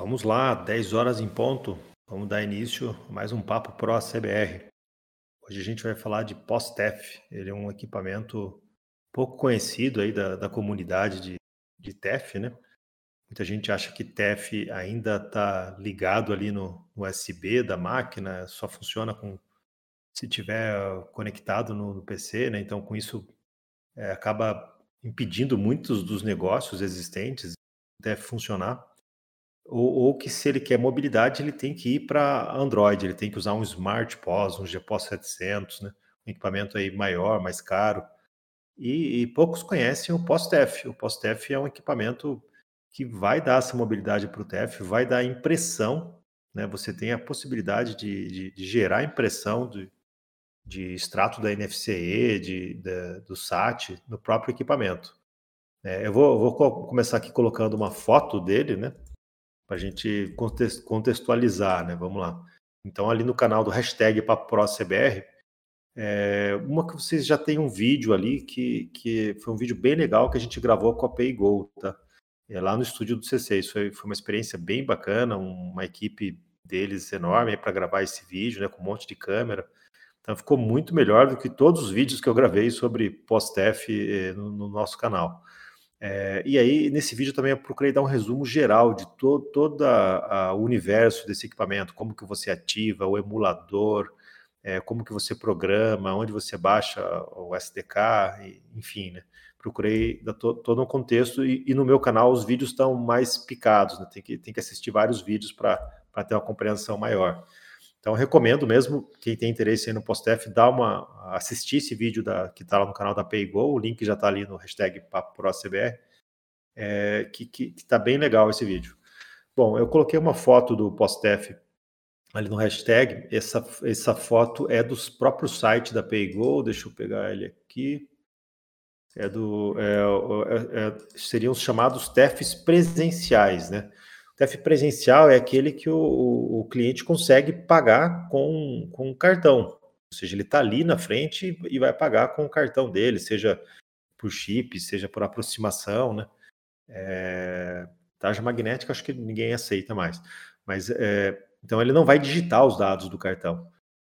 Vamos lá, 10 horas em ponto. Vamos dar início a mais um Papo Pro CBR. Hoje a gente vai falar de POS-TEF. Ele é um equipamento pouco conhecido aí da, da comunidade de, de TEF, né? Muita gente acha que TEF ainda está ligado ali no, USB da máquina, só funciona com se tiver conectado no, no PC, né? Então, com isso, é, acaba impedindo muitos dos negócios existentes TEF funcionar. Ou, ou, que se ele quer mobilidade, ele tem que ir para Android, ele tem que usar um Smart POS, um GPOS 700, né? um equipamento aí maior, mais caro. E, e poucos conhecem o POS-TEF. O POS-TEF é um equipamento que vai dar essa mobilidade para o TEF, vai dar impressão, né? Você tem a possibilidade de, de, de gerar impressão de, de extrato da NFCE, de, de, do SAT, no próprio equipamento. É, eu vou, vou, começar aqui colocando uma foto dele, né? Para a gente contextualizar, né? Vamos lá. Então, ali no canal do hashtag PapoProCBR, é, uma que vocês já têm um vídeo ali, que, que foi um vídeo bem legal que a gente gravou com a PayGo, tá? É lá no estúdio do CC. Isso foi, foi uma experiência bem bacana, uma equipe deles enorme para gravar esse vídeo, né? Com um monte de câmera. Então ficou muito melhor do que todos os vídeos que eu gravei sobre post-TEF eh, no, no, nosso canal. É, e aí, nesse vídeo também eu procurei dar um resumo geral de to, todo o universo desse equipamento, como que você ativa, o emulador, é, como que você programa, onde você baixa o SDK, enfim, né? Procurei dar to, todo um contexto e, e, no meu canal os vídeos estão mais picados, né? Tem que, tem que assistir vários vídeos para ter uma compreensão maior. Então, recomendo mesmo, quem tem interesse aí no PostF, dar uma, assistir esse vídeo da, que está lá no canal da PayGo, o link já está ali no hashtag PapoProCBR, é, que está bem legal esse vídeo. Bom, eu coloquei uma foto do PostF ali no hashtag, essa, essa foto é dos próprios sites da PayGo, deixa eu pegar ele aqui, é do, é, é, é seriam os chamados TEFs presenciais, né? TEF presencial é aquele que o, o cliente consegue pagar com, com cartão. Ou seja, ele está ali na frente e vai pagar com o cartão dele, seja por chip, seja por aproximação, né? É, tarja magnética acho que ninguém aceita mais. Mas é, então ele não vai digitar os dados do cartão.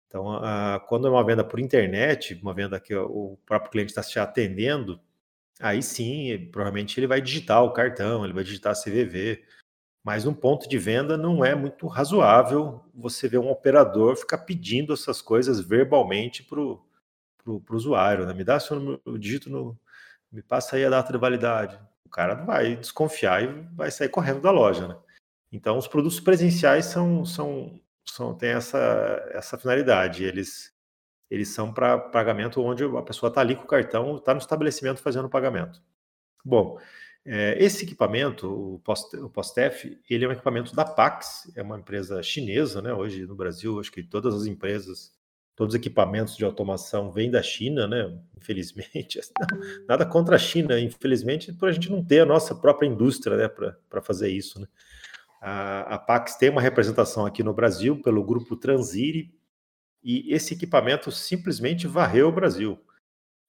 Então, a, quando é uma venda por internet, uma venda que o próprio cliente está se atendendo, aí sim, provavelmente ele vai digitar o cartão, ele vai digitar a CVV, mas num ponto de venda não é muito razoável você ver um operador ficar pedindo essas coisas verbalmente para o usuário. Né? Me dá seu número, digito no. Me passa aí a data de validade. O cara vai desconfiar e vai sair correndo da loja. Né? Então, os produtos presenciais são, são, são têm essa, essa finalidade. Eles, eles são para pagamento onde a pessoa está ali com o cartão, está no estabelecimento fazendo o pagamento. Bom, é, esse equipamento, o POSTEF, ele é um equipamento da Pax, é uma empresa chinesa, né? Hoje no Brasil, acho que todas as empresas, todos os equipamentos de automação vêm da China, né? Infelizmente, nada contra a China, infelizmente, por a gente não ter a nossa própria indústria, né? Para fazer isso, né? A, a Pax tem uma representação aqui no Brasil pelo grupo Transire e esse equipamento simplesmente varreu o Brasil.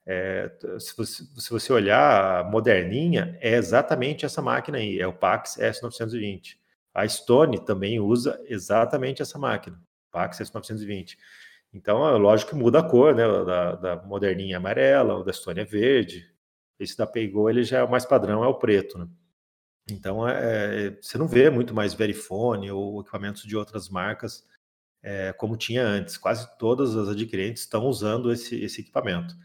É, se, você, se, você, olhar moderninha, é exatamente essa máquina aí, é o Pax S920. A Stone também usa exatamente essa máquina, Pax S920. Então, é lógico que muda a cor, né? Da, da moderninha é amarela, o da Stone é verde. Esse da Paygo, ele já é o mais padrão, é o preto, né? Então, é, é, você não vê muito mais Verifone ou equipamentos de outras marcas é, como tinha antes. Quase todas as adquirentes estão usando esse, esse equipamento.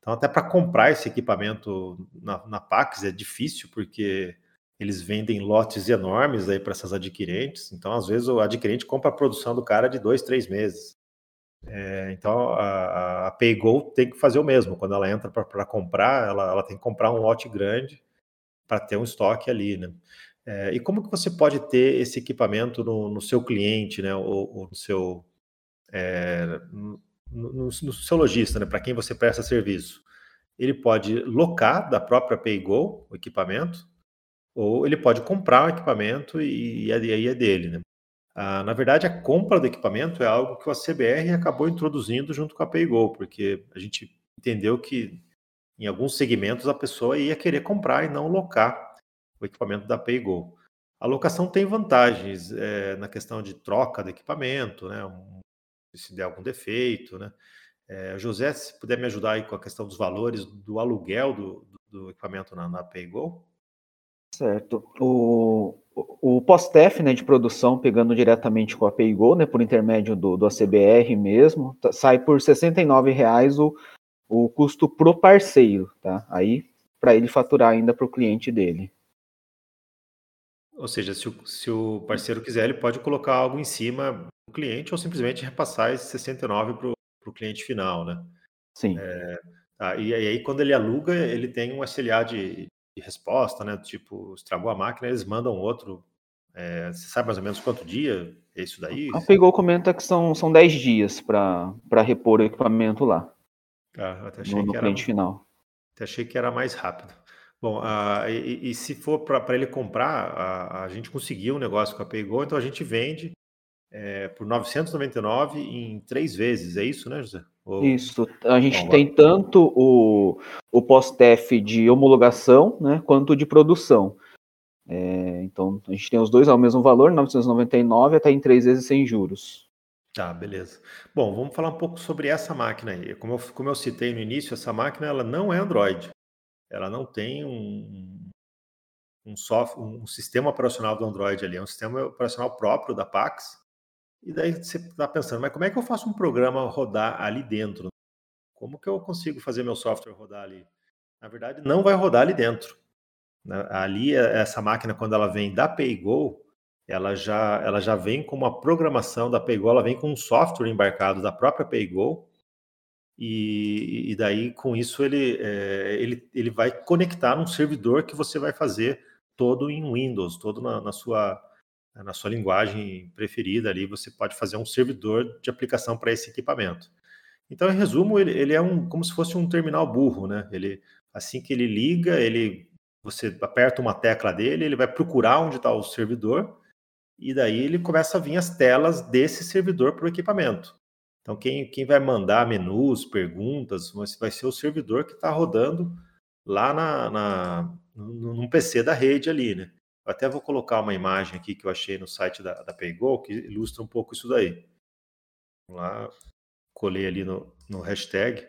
Então, até para comprar esse equipamento na, na Pax é difícil, porque eles vendem lotes enormes aí para essas adquirentes. Então, às vezes, o adquirente compra a produção do cara de dois, três meses. É, então, a, a PayGo tem que fazer o mesmo. Quando ela entra para comprar, ela, ela, tem que comprar um lote grande para ter um estoque ali, né? É, e como que você pode ter esse equipamento no, no seu cliente, né? Ou, ou no seu é, no, no, seu lojista, né, para quem você presta serviço, ele pode locar da própria PayGo o equipamento, ou ele pode comprar o equipamento e, e aí é dele. Né? Ah, na verdade, a compra do equipamento é algo que o CBR acabou introduzindo junto com a PayGo, porque a gente entendeu que em alguns segmentos a pessoa ia querer comprar e não locar o equipamento da PayGo. A locação tem vantagens é, na questão de troca de equipamento, né? Um, se der algum defeito, né? É, José, se puder me ajudar aí com a questão dos valores do aluguel do, do equipamento na, na PayGo. Certo. O, o POSTEF né, de produção, pegando diretamente com a PayGo, né, por intermédio do, do ACBR mesmo, tá, sai por R$ 69,00 o, o custo pro parceiro, tá? Aí, para ele faturar ainda para o cliente dele. Ou seja, se o, se o parceiro quiser, ele pode colocar algo em cima cliente ou simplesmente repassar esse 69 para o cliente final, né? Sim. É, tá, e, aí, quando ele aluga, ele tem um SLA de, de resposta, né? Tipo, estragou a máquina, eles mandam outro. É, você sabe mais ou menos quanto dia é isso daí? A Pegou comenta que são, são 10 dias para repor o equipamento lá. Ah, até achei no, no que cliente era, final. Até achei que era mais rápido. Bom, uh, e, e, se for para ele comprar, a, a, gente conseguiu um negócio com a Paygo, então a gente vende é, por 999 em três vezes, é isso, né, José? Ou... Isso, a gente Bom, tem tanto o, o POSTEF de homologação, né, quanto de produção. É, então, a gente tem os dois ao mesmo valor, 999, até em três vezes sem juros. Tá, beleza. Bom, vamos falar um pouco sobre essa máquina aí. Como eu, como eu citei no início, essa máquina ela não é Android ela não tem um, um, software, um sistema operacional do Android ali, é um sistema operacional próprio da Pax. E daí você está pensando, mas como é que eu faço um programa rodar ali dentro? Como que eu consigo fazer meu software rodar ali? Na verdade, não vai rodar ali dentro. Né? Ali, é, essa máquina, quando ela vem da PayGo, ela já, ela já vem com uma programação da PayGo, ela vem com um software embarcado da própria PayGo, e, e daí com isso ele, é, ele, ele vai conectar num servidor que você vai fazer todo em Windows, todo na, na, sua, na sua linguagem preferida ali, você pode fazer um servidor de aplicação para esse equipamento. Então, em resumo, ele, ele é um, como se fosse um terminal burro, né? Ele, assim que ele liga, ele, você aperta uma tecla dele, ele vai procurar onde está o servidor, e daí ele começa a vir as telas desse servidor para o equipamento. Então, quem, quem vai mandar menus, perguntas, vai ser o servidor que está rodando lá na, na, num PC da rede ali, né? Eu até vou colocar uma imagem aqui que eu achei no site da, da PayGo que ilustra um pouco isso daí. Vamos lá, colei ali no, no hashtag.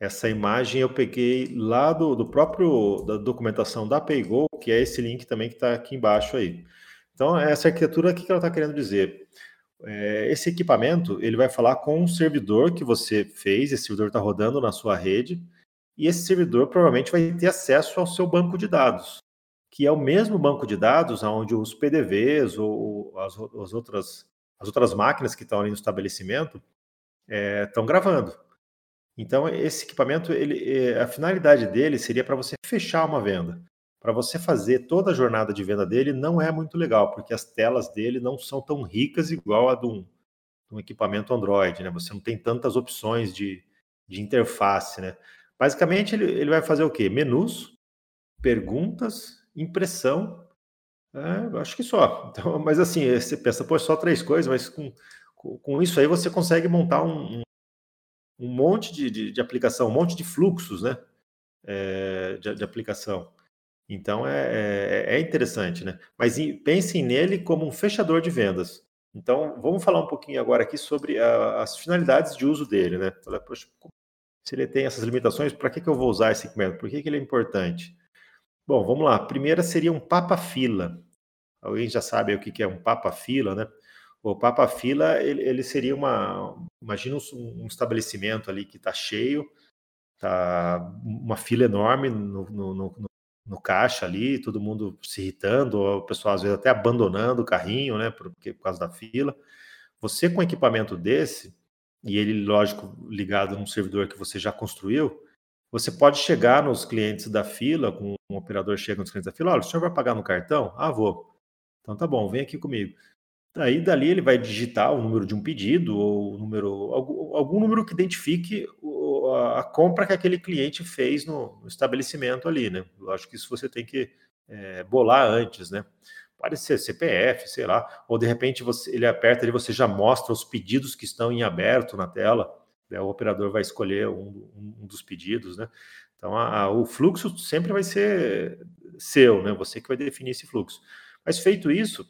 Essa imagem eu peguei lá do, do próprio da documentação da PayGo, que é esse link também que está aqui embaixo aí. Então, essa arquitetura, o que ela está querendo dizer? é, esse equipamento ele vai falar com um servidor que você fez, esse servidor está rodando na sua rede, e esse servidor provavelmente vai ter acesso ao seu banco de dados, que é o mesmo banco de dados onde os PDVs ou as, as outras, as outras máquinas que estão ali no estabelecimento estão é, gravando. Então, esse equipamento, ele, é, a finalidade dele seria para você fechar uma venda para você fazer toda a jornada de venda dele não é muito legal, porque as telas dele não são tão ricas igual a de um, de um equipamento Android, né? Você não tem tantas opções de, de interface, né? Basicamente, ele, ele vai fazer o quê? Menus, perguntas, impressão, é, acho que só. Então, mas assim, você pensa, pô, é só três coisas, mas com, com, isso aí você consegue montar um, um, monte de, de, de, aplicação, um monte de fluxos, né? É, de, de aplicação. Então é, é, é interessante, né? Mas pensem nele como um fechador de vendas. Então vamos falar um pouquinho agora aqui sobre a, as finalidades de uso dele, né? Poxa, se ele tem essas limitações, para que, que eu vou usar esse equipamento? Por que, que ele é importante? Bom, vamos lá. A primeira seria um papa-fila. Alguém já sabe o que, é um papa-fila, né? O papa-fila, ele, ele, seria uma... Imagina um, um estabelecimento ali que está cheio, tá uma fila enorme no, no, no, no caixa ali, todo mundo se irritando, o pessoal às vezes até abandonando o carrinho, né, por, por causa da fila. Você com equipamento desse, e ele, lógico, ligado num servidor que você já construiu, você pode chegar nos clientes da fila, com um operador chega nos clientes da fila, olha, o senhor vai pagar no cartão? Ah, vou. Então tá bom, vem aqui comigo. Aí dali ele vai digitar o número de um pedido ou o número algum, algum número que identifique a, compra que aquele cliente fez no, no, estabelecimento ali, né? Eu acho que isso você tem que é, bolar antes, né? Pode ser CPF, sei lá, ou de repente você, ele aperta e você já mostra os pedidos que estão em aberto na tela. Né? O operador vai escolher um, um dos pedidos, né? Então a, a, o fluxo sempre vai ser seu, né? Você que vai definir esse fluxo. Mas feito isso,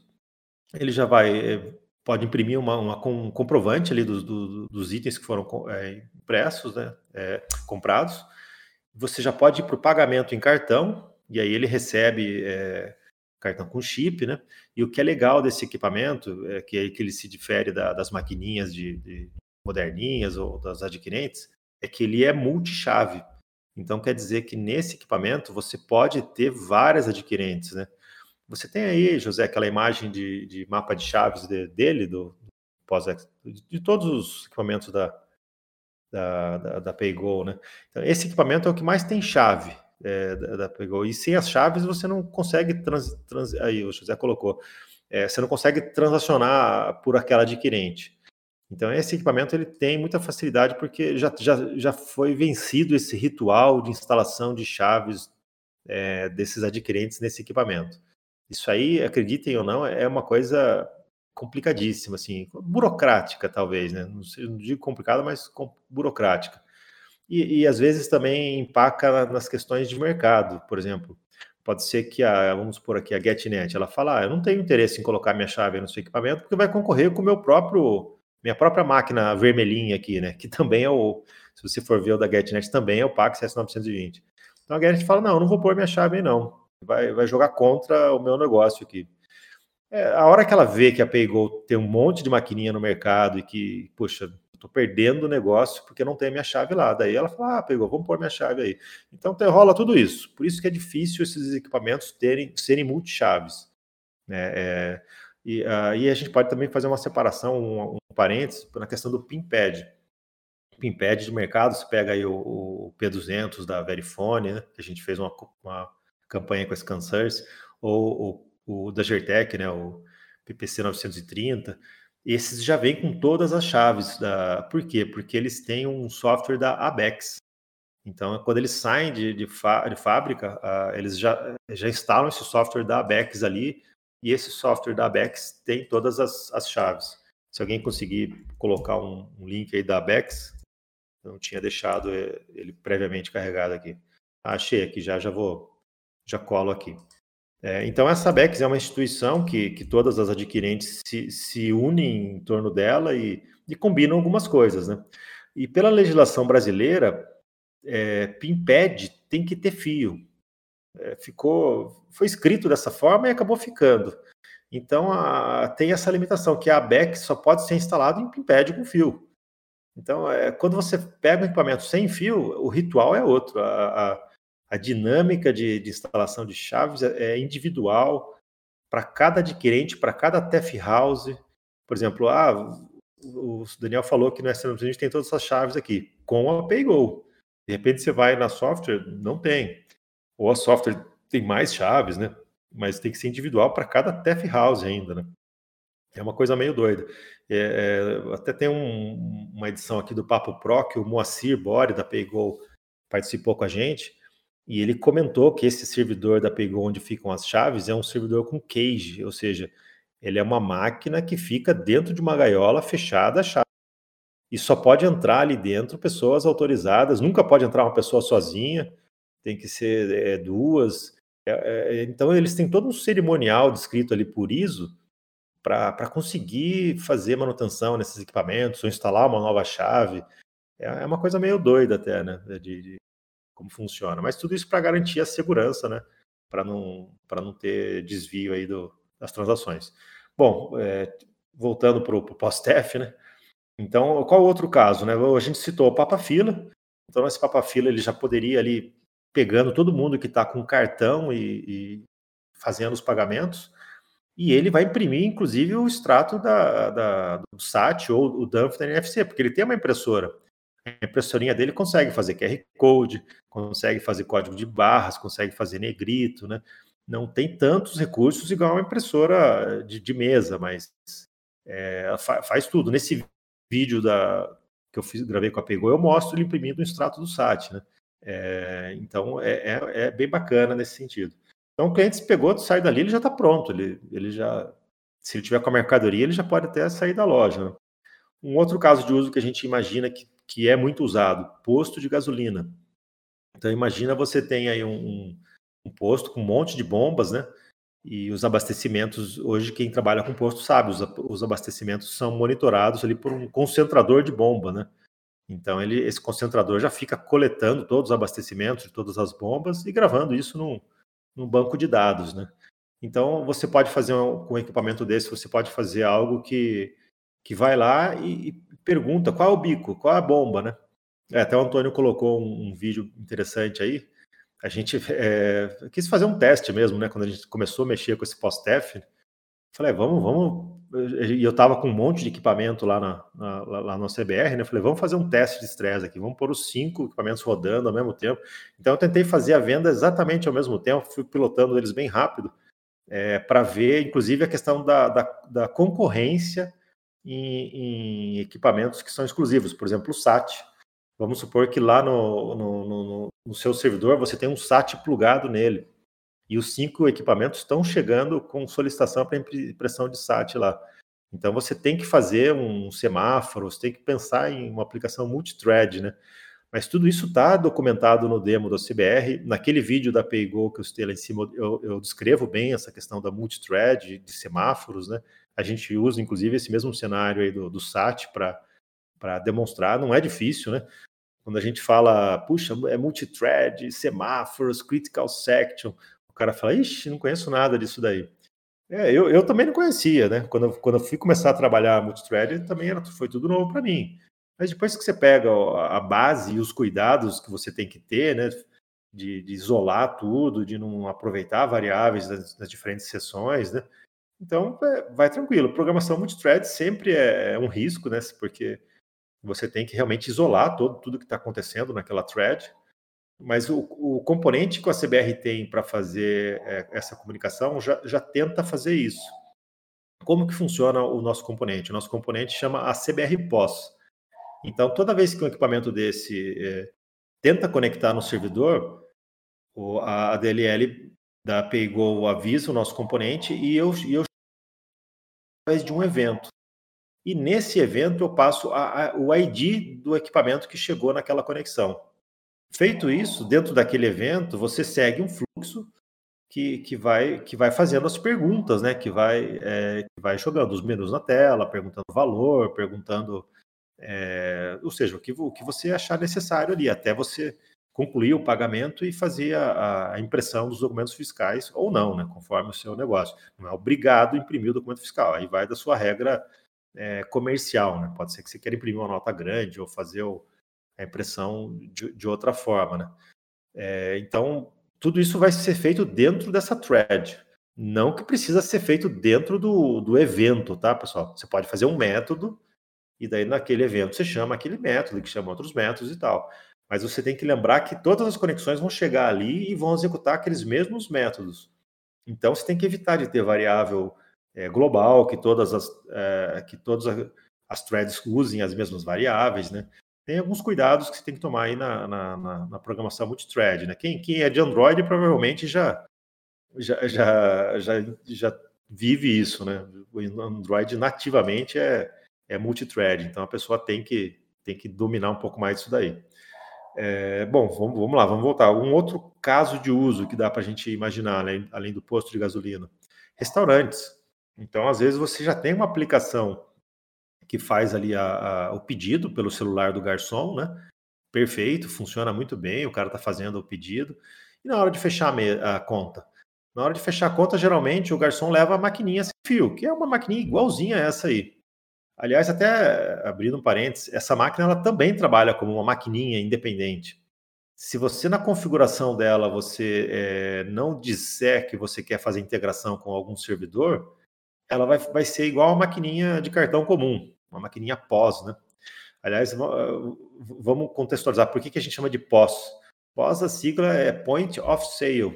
ele já vai eh, pode imprimir uma, uma um comprovante ali dos, dos, dos itens que foram é, impressos, né, é, comprados. Você já pode ir para o pagamento em cartão, e aí ele recebe é, cartão com chip, né? E o que é legal desse equipamento, é que, que ele se difere da, das maquininhas de, de, moderninhas ou das adquirentes, é que ele é multichave. Então quer dizer que nesse equipamento você pode ter várias adquirentes, né? Você tem aí, José, aquela imagem de, de mapa de chaves de, dele, do, do de todos os equipamentos da, da, da, da PayGo, né? Então, esse equipamento é o que mais tem chave é, da, da PayGo. E sem as chaves você não consegue trans, trans aí o José colocou, é, você não consegue transacionar por aquela adquirente. Então esse equipamento ele tem muita facilidade porque já, já, já foi vencido esse ritual de instalação de chaves é, desses adquirentes nesse equipamento. Isso aí, acreditem ou não, é uma coisa complicadíssima, assim, burocrática talvez, né? Não, sei, não digo complicada, mas com, burocrática. E, e, às vezes também empaca nas questões de mercado, por exemplo. Pode ser que a, vamos por aqui, a GetNet, ela fala, ah, eu não tenho interesse em colocar minha chave no seu equipamento porque vai concorrer com o meu próprio, minha própria máquina vermelhinha aqui, né? Que também é o, se você for ver o da GetNet, também é o Pax S920. Então a GetNet fala, não, não vou pôr minha chave aí não vai, vai jogar contra o meu negócio aqui. É, a hora que ela vê que a PayGo tem um monte de maquininha no mercado e que, poxa, estou perdendo o negócio porque não tem a minha chave lá. Daí ela fala, ah, pegou, vamos pôr minha chave aí. Então rola tudo isso. Por isso que é difícil esses equipamentos terem, serem multichaves. Né? É, e aí a gente pode também fazer uma separação, um parênteses, na questão do PIN-PAD. PIN-PAD de mercado, você pega aí o, o P200 da Verifone, né? que a gente fez uma, uma campanha com as Cancers, ou, ou o da Gertec, né, o PPC 930, esses já vêm com todas as chaves. Da... Por quê? Porque eles têm um software da Abex. Então, quando eles saem de, de, de fábrica, uh, eles já, já instalam esse software da Abex ali, e esse software da Abex tem todas as, as chaves. Se alguém conseguir colocar um, um link aí da Abex, não tinha deixado ele previamente carregado aqui. Ah, achei aqui já, já vou já colo aqui. É, então, essa BEX é uma instituição que, que todas as adquirentes se, se unem em torno dela e, e combinam algumas coisas. Né? E pela legislação brasileira, é, PIMPED tem que ter fio. É, ficou, foi escrito dessa forma e acabou ficando. Então, a, tem essa limitação, que a BEC só pode ser instalado em PIMPED com fio. Então, é, quando você pega um equipamento sem fio, o ritual é outro. A, a, a dinâmica de, de instalação de chaves é, é individual para cada adquirente, para cada TEF house. Por exemplo, ah, o Daniel falou que no SM a gente tem todas essas chaves aqui, com a PayGo. De repente você vai na software, não tem. Ou a software tem mais chaves, né? Mas tem que ser individual para cada TEF house ainda, né? É uma coisa meio doida. É, é, até tem um, uma edição aqui do Papo Pro que o Moacir Bore da PayGo participou com a gente. E ele comentou que esse servidor da Paygo onde ficam as chaves é um servidor com cage, ou seja, ele é uma máquina que fica dentro de uma gaiola fechada a chave. E só pode entrar ali dentro pessoas autorizadas, nunca pode entrar uma pessoa sozinha, tem que ser é, duas. É, é, então eles têm todo um cerimonial descrito ali por ISO para conseguir fazer manutenção nesses equipamentos ou instalar uma nova chave. É, é uma coisa meio doida até, né? De, de como funciona. Mas tudo isso para garantir a segurança, né? Para não, não ter desvio aí do, das transações. Bom, é, voltando para o pós-TEF, né? Então, qual outro caso, né? A gente citou o Papa Fila. Então, esse Papa Fila ele já poderia ali pegando todo mundo que está com cartão e, e, fazendo os pagamentos, e ele vai imprimir, inclusive, o extrato da, da, do SAT ou o DANF da NFC, porque ele tem uma impressora a impressorinha dele consegue fazer QR Code, consegue fazer código de barras, consegue fazer negrito, né? Não tem tantos recursos igual uma impressora de, de mesa, mas é, fa faz tudo. Nesse vídeo da, que eu fiz, gravei com a Pegou, eu mostro ele imprimindo o extrato do SAT, né? É, então é, é, é, bem bacana nesse sentido. Então o cliente se pegou, sai dali, ele já está pronto. Ele, ele já, se ele tiver com a mercadoria, ele já pode até sair da loja. Né? Um outro caso de uso que a gente imagina que que é muito usado, posto de gasolina. Então imagina você tem aí um, um posto com um monte de bombas, né? E os abastecimentos, hoje quem trabalha com posto sabe, os, os abastecimentos são monitorados ali por um concentrador de bomba, né? Então ele, esse concentrador já fica coletando todos os abastecimentos de todas as bombas e gravando isso num, num banco de dados, né? Então você pode fazer um, com um equipamento desse, você pode fazer algo que, que vai lá e, e pergunta qual é o bico, qual é a bomba, né? É, até o Antônio colocou um, um vídeo interessante aí a gente é, quis fazer um teste mesmo, né? Quando a gente começou a mexer com esse pós-TEF, falei, vamos, vamos. E eu estava com um monte de equipamento lá, na, na, lá no CBR, né? Falei, vamos fazer um teste de estresse aqui, vamos pôr os cinco equipamentos rodando ao mesmo tempo. Então eu tentei fazer a venda exatamente ao mesmo tempo, fui pilotando eles bem rápido, é, para ver, inclusive, a questão da, da, da concorrência em, em equipamentos que são exclusivos, por exemplo, o SAT. Vamos supor que lá no, no, no, no seu servidor você tem um SAT plugado nele. E os cinco equipamentos estão chegando com solicitação para impressão de SAT lá. Então você tem que fazer um semáforo, você tem que pensar em uma aplicação multithread, né? Mas tudo isso está documentado no demo do CBR. Naquele vídeo da PayGo que eu citei lá em cima, eu, eu descrevo bem essa questão da multithread, de semáforos, né? A gente usa, inclusive, esse mesmo cenário aí do, do SAT para demonstrar. Não é difícil, né? Quando a gente fala, puxa, é multithread, semáforos, critical section, o cara fala, ixi, não conheço nada disso daí. É, eu, eu também não conhecia, né? Quando, eu, quando eu fui começar a trabalhar multithread, também era, foi tudo novo para mim. Mas depois que você pega a base e os cuidados que você tem que ter, né? De, de isolar tudo, de não aproveitar variáveis das, das diferentes sessões, né? Então, é, vai tranquilo. Programação multithread sempre é, é um risco, né? Porque você tem que realmente isolar todo, tudo que está acontecendo naquela thread. Mas o, o, componente que a CBR tem para fazer é, essa comunicação já, já tenta fazer isso. Como que funciona o nosso componente? O nosso componente chama a CBR POS. Então, toda vez que um equipamento desse é, tenta conectar no servidor, o, a, a DLL da PayGo avisa o nosso componente e eu, e eu através de um evento. E nesse evento eu passo a, a, o ID do equipamento que chegou naquela conexão. Feito isso, dentro daquele evento, você segue um fluxo que, que, vai, que vai fazendo as perguntas, né? Que vai, é, que vai jogando os menus na tela, perguntando valor, perguntando, é, ou seja, o que, o que você achar necessário ali, até você concluir o pagamento e fazer a, a, impressão dos documentos fiscais ou não, né? Conforme o seu negócio. Não é obrigado a imprimir o documento fiscal, aí vai da sua regra é, comercial, né? Pode ser que você queira imprimir uma nota grande ou fazer o, a impressão de, de, outra forma, né? É, então, tudo isso vai ser feito dentro dessa thread. Não que precisa ser feito dentro do, do evento, tá, pessoal? Você pode fazer um método e daí naquele evento você chama aquele método, que chama outros métodos e tal. Mas você tem que lembrar que todas as conexões vão chegar ali e vão executar aqueles mesmos métodos. Então você tem que evitar de ter variável é, global, que todas as é, que todas as threads usem as mesmas variáveis, né? Tem alguns cuidados que você tem que tomar aí na, na, na, na programação multithread, né? Quem, quem é de Android provavelmente já já, já, já, já vive isso, né? O Android nativamente é, é multithread, então a pessoa tem que, tem que dominar um pouco mais isso daí. É, bom, vamos, vamos lá, vamos voltar. Um outro caso de uso que dá para a gente imaginar, né, além do posto de gasolina: restaurantes. Então, às vezes, você já tem uma aplicação que faz ali a, a, o pedido pelo celular do garçom, né? Perfeito, funciona muito bem, o cara está fazendo o pedido. E na hora de fechar a, a, conta? Na hora de fechar a conta, geralmente o garçom leva a maquininha sem fio, que é uma maquininha igualzinha a essa aí. Aliás, até abrindo um parênteses, essa máquina ela também trabalha como uma maquininha independente. Se você na configuração dela você é, não disser que você quer fazer integração com algum servidor, ela vai, vai ser igual a maquininha de cartão comum, uma maquininha pós, né? Aliás, vamos contextualizar por que, que a gente chama de pós. Pós, a sigla é Point of Sale,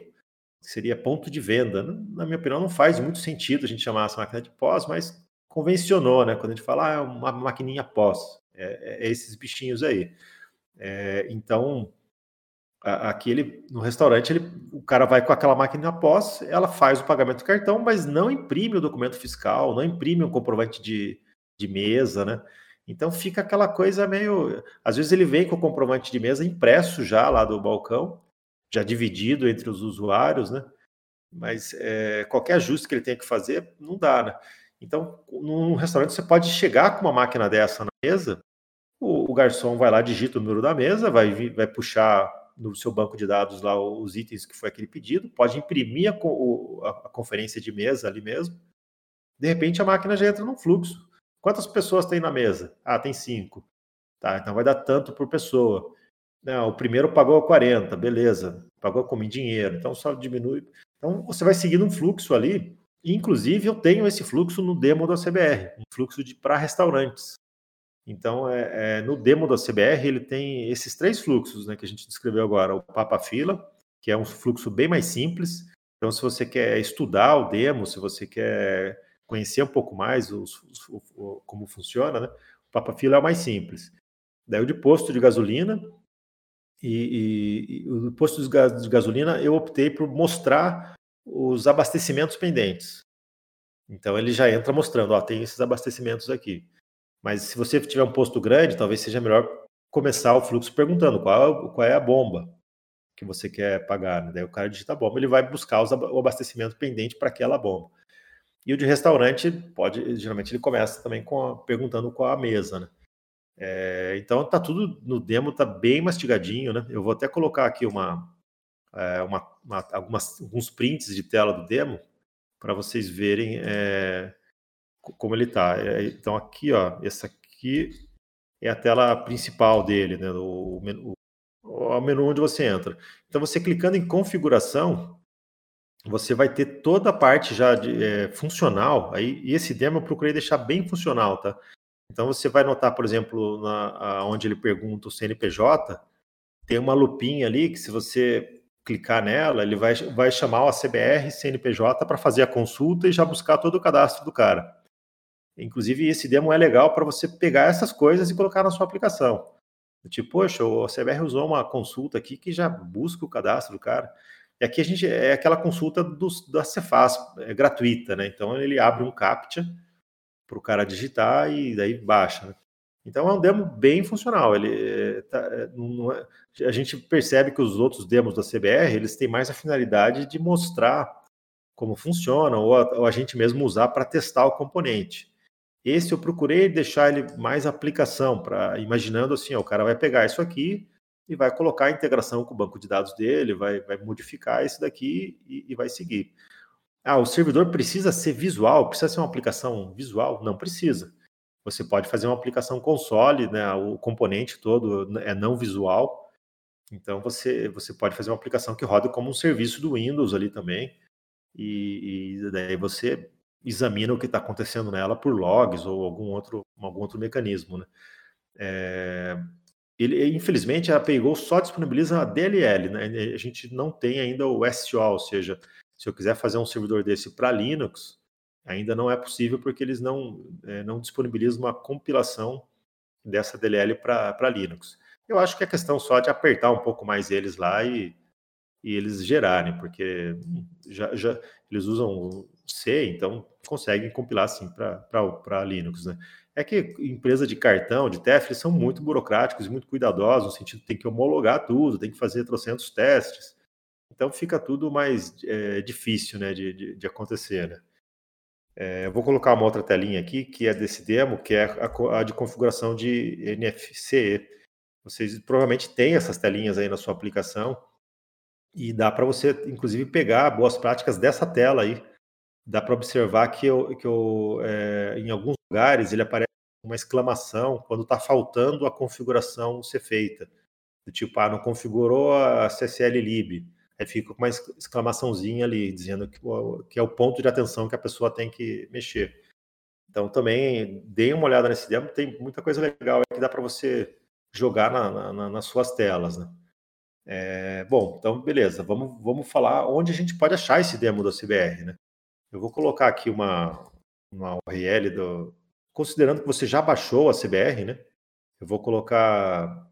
que seria ponto de venda. Na minha opinião, não faz muito sentido a gente chamar essa máquina de pós, mas convencionou, né? Quando a gente fala, ah, é uma maquininha pós, é, é esses bichinhos aí. É, então, aquele no restaurante ele, o cara vai com aquela máquina pós, ela faz o pagamento do cartão, mas não imprime o documento fiscal, não imprime um comprovante de, de mesa, né? Então fica aquela coisa meio. Às vezes ele vem com o comprovante de mesa impresso já lá do balcão, já dividido entre os usuários, né? mas é, qualquer ajuste que ele tenha que fazer, não dá, né? Então, num restaurante, você pode chegar com uma máquina dessa na mesa, o, o garçom vai lá, digita o número da mesa, vai, vai puxar no seu banco de dados lá os itens que foi aquele pedido, pode imprimir a, a, a conferência de mesa ali mesmo. De repente, a máquina já entra num fluxo. Quantas pessoas tem na mesa? Ah, tem cinco. Tá, então vai dar tanto por pessoa. Não, o primeiro pagou 40, beleza. Pagou como em dinheiro, então só diminui. Então você vai seguindo um fluxo ali. Inclusive, eu tenho esse fluxo no demo da CBR, um fluxo para restaurantes. Então, é, é, no demo da CBR, ele tem esses três fluxos né, que a gente descreveu agora: o Papa Fila, que é um fluxo bem mais simples. Então, se você quer estudar o demo, se você quer conhecer um pouco mais os, os, como funciona, né, o Papa Fila é o mais simples. Daí o de posto de gasolina, e, e, e o posto de gasolina eu optei por mostrar os abastecimentos pendentes. Então ele já entra mostrando, ó, tem esses abastecimentos aqui. Mas se você tiver um posto grande, talvez seja melhor começar o fluxo perguntando qual, qual é a bomba que você quer pagar. Né? Daí o cara digita a bomba, ele vai buscar os, o abastecimento pendente para aquela bomba. E o de restaurante pode, geralmente ele começa também com a, perguntando qual a mesa, né? É, então tá tudo no demo, tá bem mastigadinho, né? Eu vou até colocar aqui uma, é, uma, uma algumas, alguns prints de tela do demo para vocês verem é, como ele está. É, então aqui, ó, essa aqui é a tela principal dele, né? O, menu, o menu onde você entra. Então você clicando em configuração, você vai ter toda a parte já de, é, funcional. Aí, e esse demo eu procurei deixar bem funcional, tá? Então você vai notar, por exemplo, na, onde ele pergunta o CNPJ, tem uma lupinha ali que se você clicar nela, ele vai, vai chamar o ACBR CNPJ para fazer a consulta e já buscar todo o cadastro do cara. Inclusive, esse demo é legal para você pegar essas coisas e colocar na sua aplicação. Tipo, poxa, o CBR usou uma consulta aqui que já busca o cadastro do cara. E aqui a gente é aquela consulta do, da Cefaz, é gratuita, né? Então ele abre um CAPTCHA para o cara digitar e daí baixa. Né? Então é um demo bem funcional. Ele eh, tá, eh, é, a gente percebe que os outros demos da CBR eles têm mais a finalidade de mostrar como funciona ou a, ou a gente mesmo usar para testar o componente. Esse eu procurei deixar ele mais aplicação, para imaginando assim, ó, o cara vai pegar isso aqui e vai colocar a integração com o banco de dados dele, vai, vai modificar isso daqui e, e vai seguir. Ah, o servidor precisa ser visual, precisa ser uma aplicação visual? Não precisa. Você pode fazer uma aplicação console, né? O componente todo é não visual. Então você, você pode fazer uma aplicação que roda como um serviço do Windows ali também. E, e daí você examina o que está acontecendo nela por logs ou algum outro, algum outro mecanismo. Né? É, ele, infelizmente, a Paygol só disponibiliza a DLL, né? a gente não tem ainda o SO, ou seja, se eu quiser fazer um servidor desse para Linux, ainda não é possível porque eles não, é, não disponibilizam uma compilação dessa DLL para Linux. Eu acho que é questão só de apertar um pouco mais eles lá e, e eles gerarem, porque hum, já, já eles usam C, então conseguem compilar assim para Linux, né? É que empresa de cartão, de TEF, eles são muito burocráticos e muito cuidadosos, no sentido que tem que homologar tudo, tem que fazer trocentos testes. Então fica tudo mais é, difícil né, de, de, de acontecer. Né? É, eu vou colocar uma outra telinha aqui, que é desse demo, que é a, a de configuração de NFC. Vocês provavelmente têm essas telinhas aí na sua aplicação e dá para você, inclusive, pegar boas práticas dessa tela aí dá para observar que, eu, que eu, é, em alguns lugares ele aparece uma exclamação quando está faltando a configuração ser feita. Do tipo, ah, não configurou a CSL lib. Aí fica com uma exclamaçãozinha ali, dizendo que, que é o ponto de atenção que a pessoa tem que mexer. Então também dê uma olhada nesse demo, tem muita coisa legal que dá para você jogar na, na, nas suas telas. Né? É, bom, então beleza, vamos, vamos falar onde a gente pode achar esse demo da CBR. Né? Eu vou colocar aqui uma, uma URL do. Considerando que você já baixou a CBR, né? Eu vou colocar.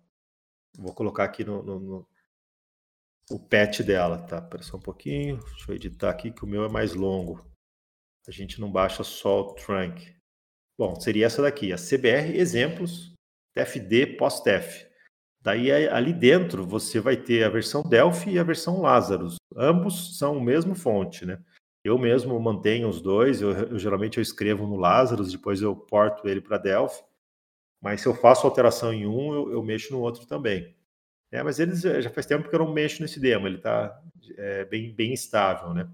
Vou colocar aqui no, no, no o patch dela, tá? Espera só um pouquinho. Deixa eu editar aqui que o meu é mais longo. A gente não baixa só o trunk. Bom, seria essa daqui, a CBR exemplos TFD pós-TF. Daí ali dentro você vai ter a versão Delphi e a versão Lazarus. Ambos são o mesmo fonte, né? Eu mesmo mantenho os dois, eu, eu geralmente eu escrevo no Lazarus, depois eu porto ele para Delphi. Mas se eu faço alteração em um, eu, eu mexo no outro também. É, mas eles já faz tempo que eu não mexo nesse demo, ele está é, bem, bem estável, né?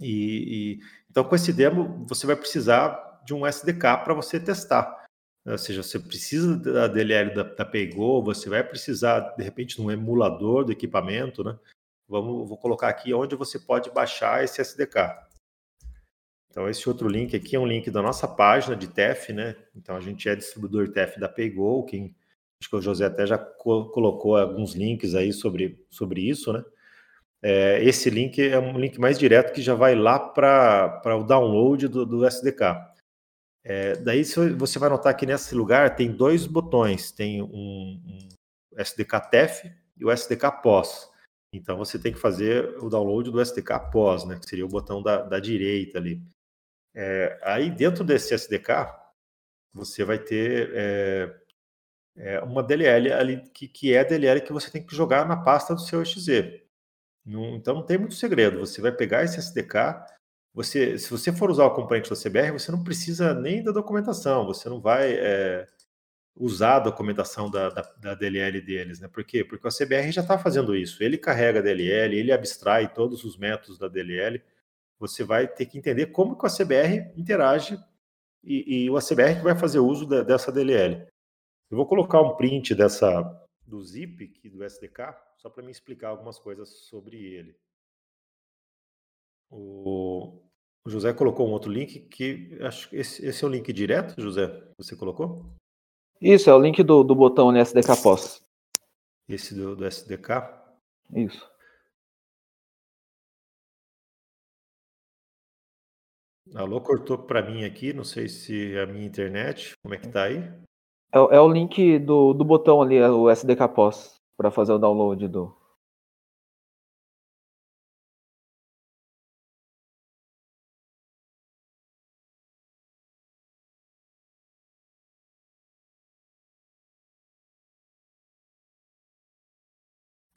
E, e, então com esse demo você vai precisar de um SDK para você testar. Ou seja, você precisa da DLL da, da Paygo, você vai precisar de repente de um emulador do equipamento, né? Vamos, vou colocar aqui onde você pode baixar esse SDK. Então, esse outro link aqui é um link da nossa página de TEF, né? Então, a gente é distribuidor TEF da PayGo, quem, acho que o José até já co colocou alguns links aí sobre, sobre isso, né? É, esse link é um link mais direto que já vai lá para o download do, do SDK. É, daí você vai notar que nesse lugar tem dois botões, tem um, um SDK TEF e o SDK POS. Então você tem que fazer o download do SDK pós, né? Que seria o botão da, da direita ali. É, aí dentro desse SDK você vai ter é, é, uma DLL ali que, que é a DLL que você tem que jogar na pasta do seu exe. Então não tem muito segredo. Você vai pegar esse SDK. Você, se você for usar o componente da CBR, você não precisa nem da documentação. Você não vai é, usar a documentação da, da, da, DLL deles, né? Por quê? Porque o CBR já está fazendo isso. Ele carrega a DLL, ele abstrai todos os métodos da DLL. Você vai ter que entender como que o ACBR interage e, e o que vai fazer uso de, dessa DLL. Eu vou colocar um print dessa do zip aqui do SDK só para me explicar algumas coisas sobre ele. O, o José colocou um outro link que acho que esse, esse é o link direto, José. Você colocou? Isso, é o link do, do botão no SDK POS. Esse do, do SDK? Isso. Alô, cortou para mim aqui, não sei se é a minha internet, como é que tá aí? É, é o link do, do botão ali, é o SDK POS, para fazer o download do,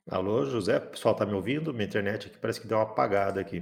Alô, José, o pessoal tá me ouvindo? Minha internet aqui parece que deu uma apagada aqui.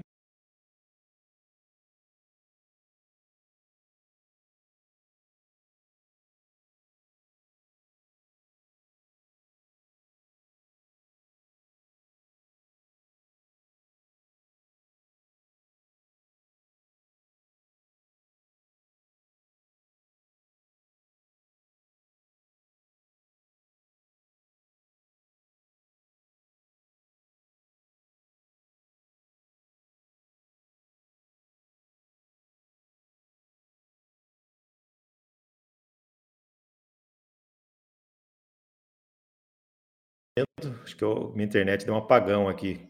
Acho que eu, minha internet deu um apagão aqui.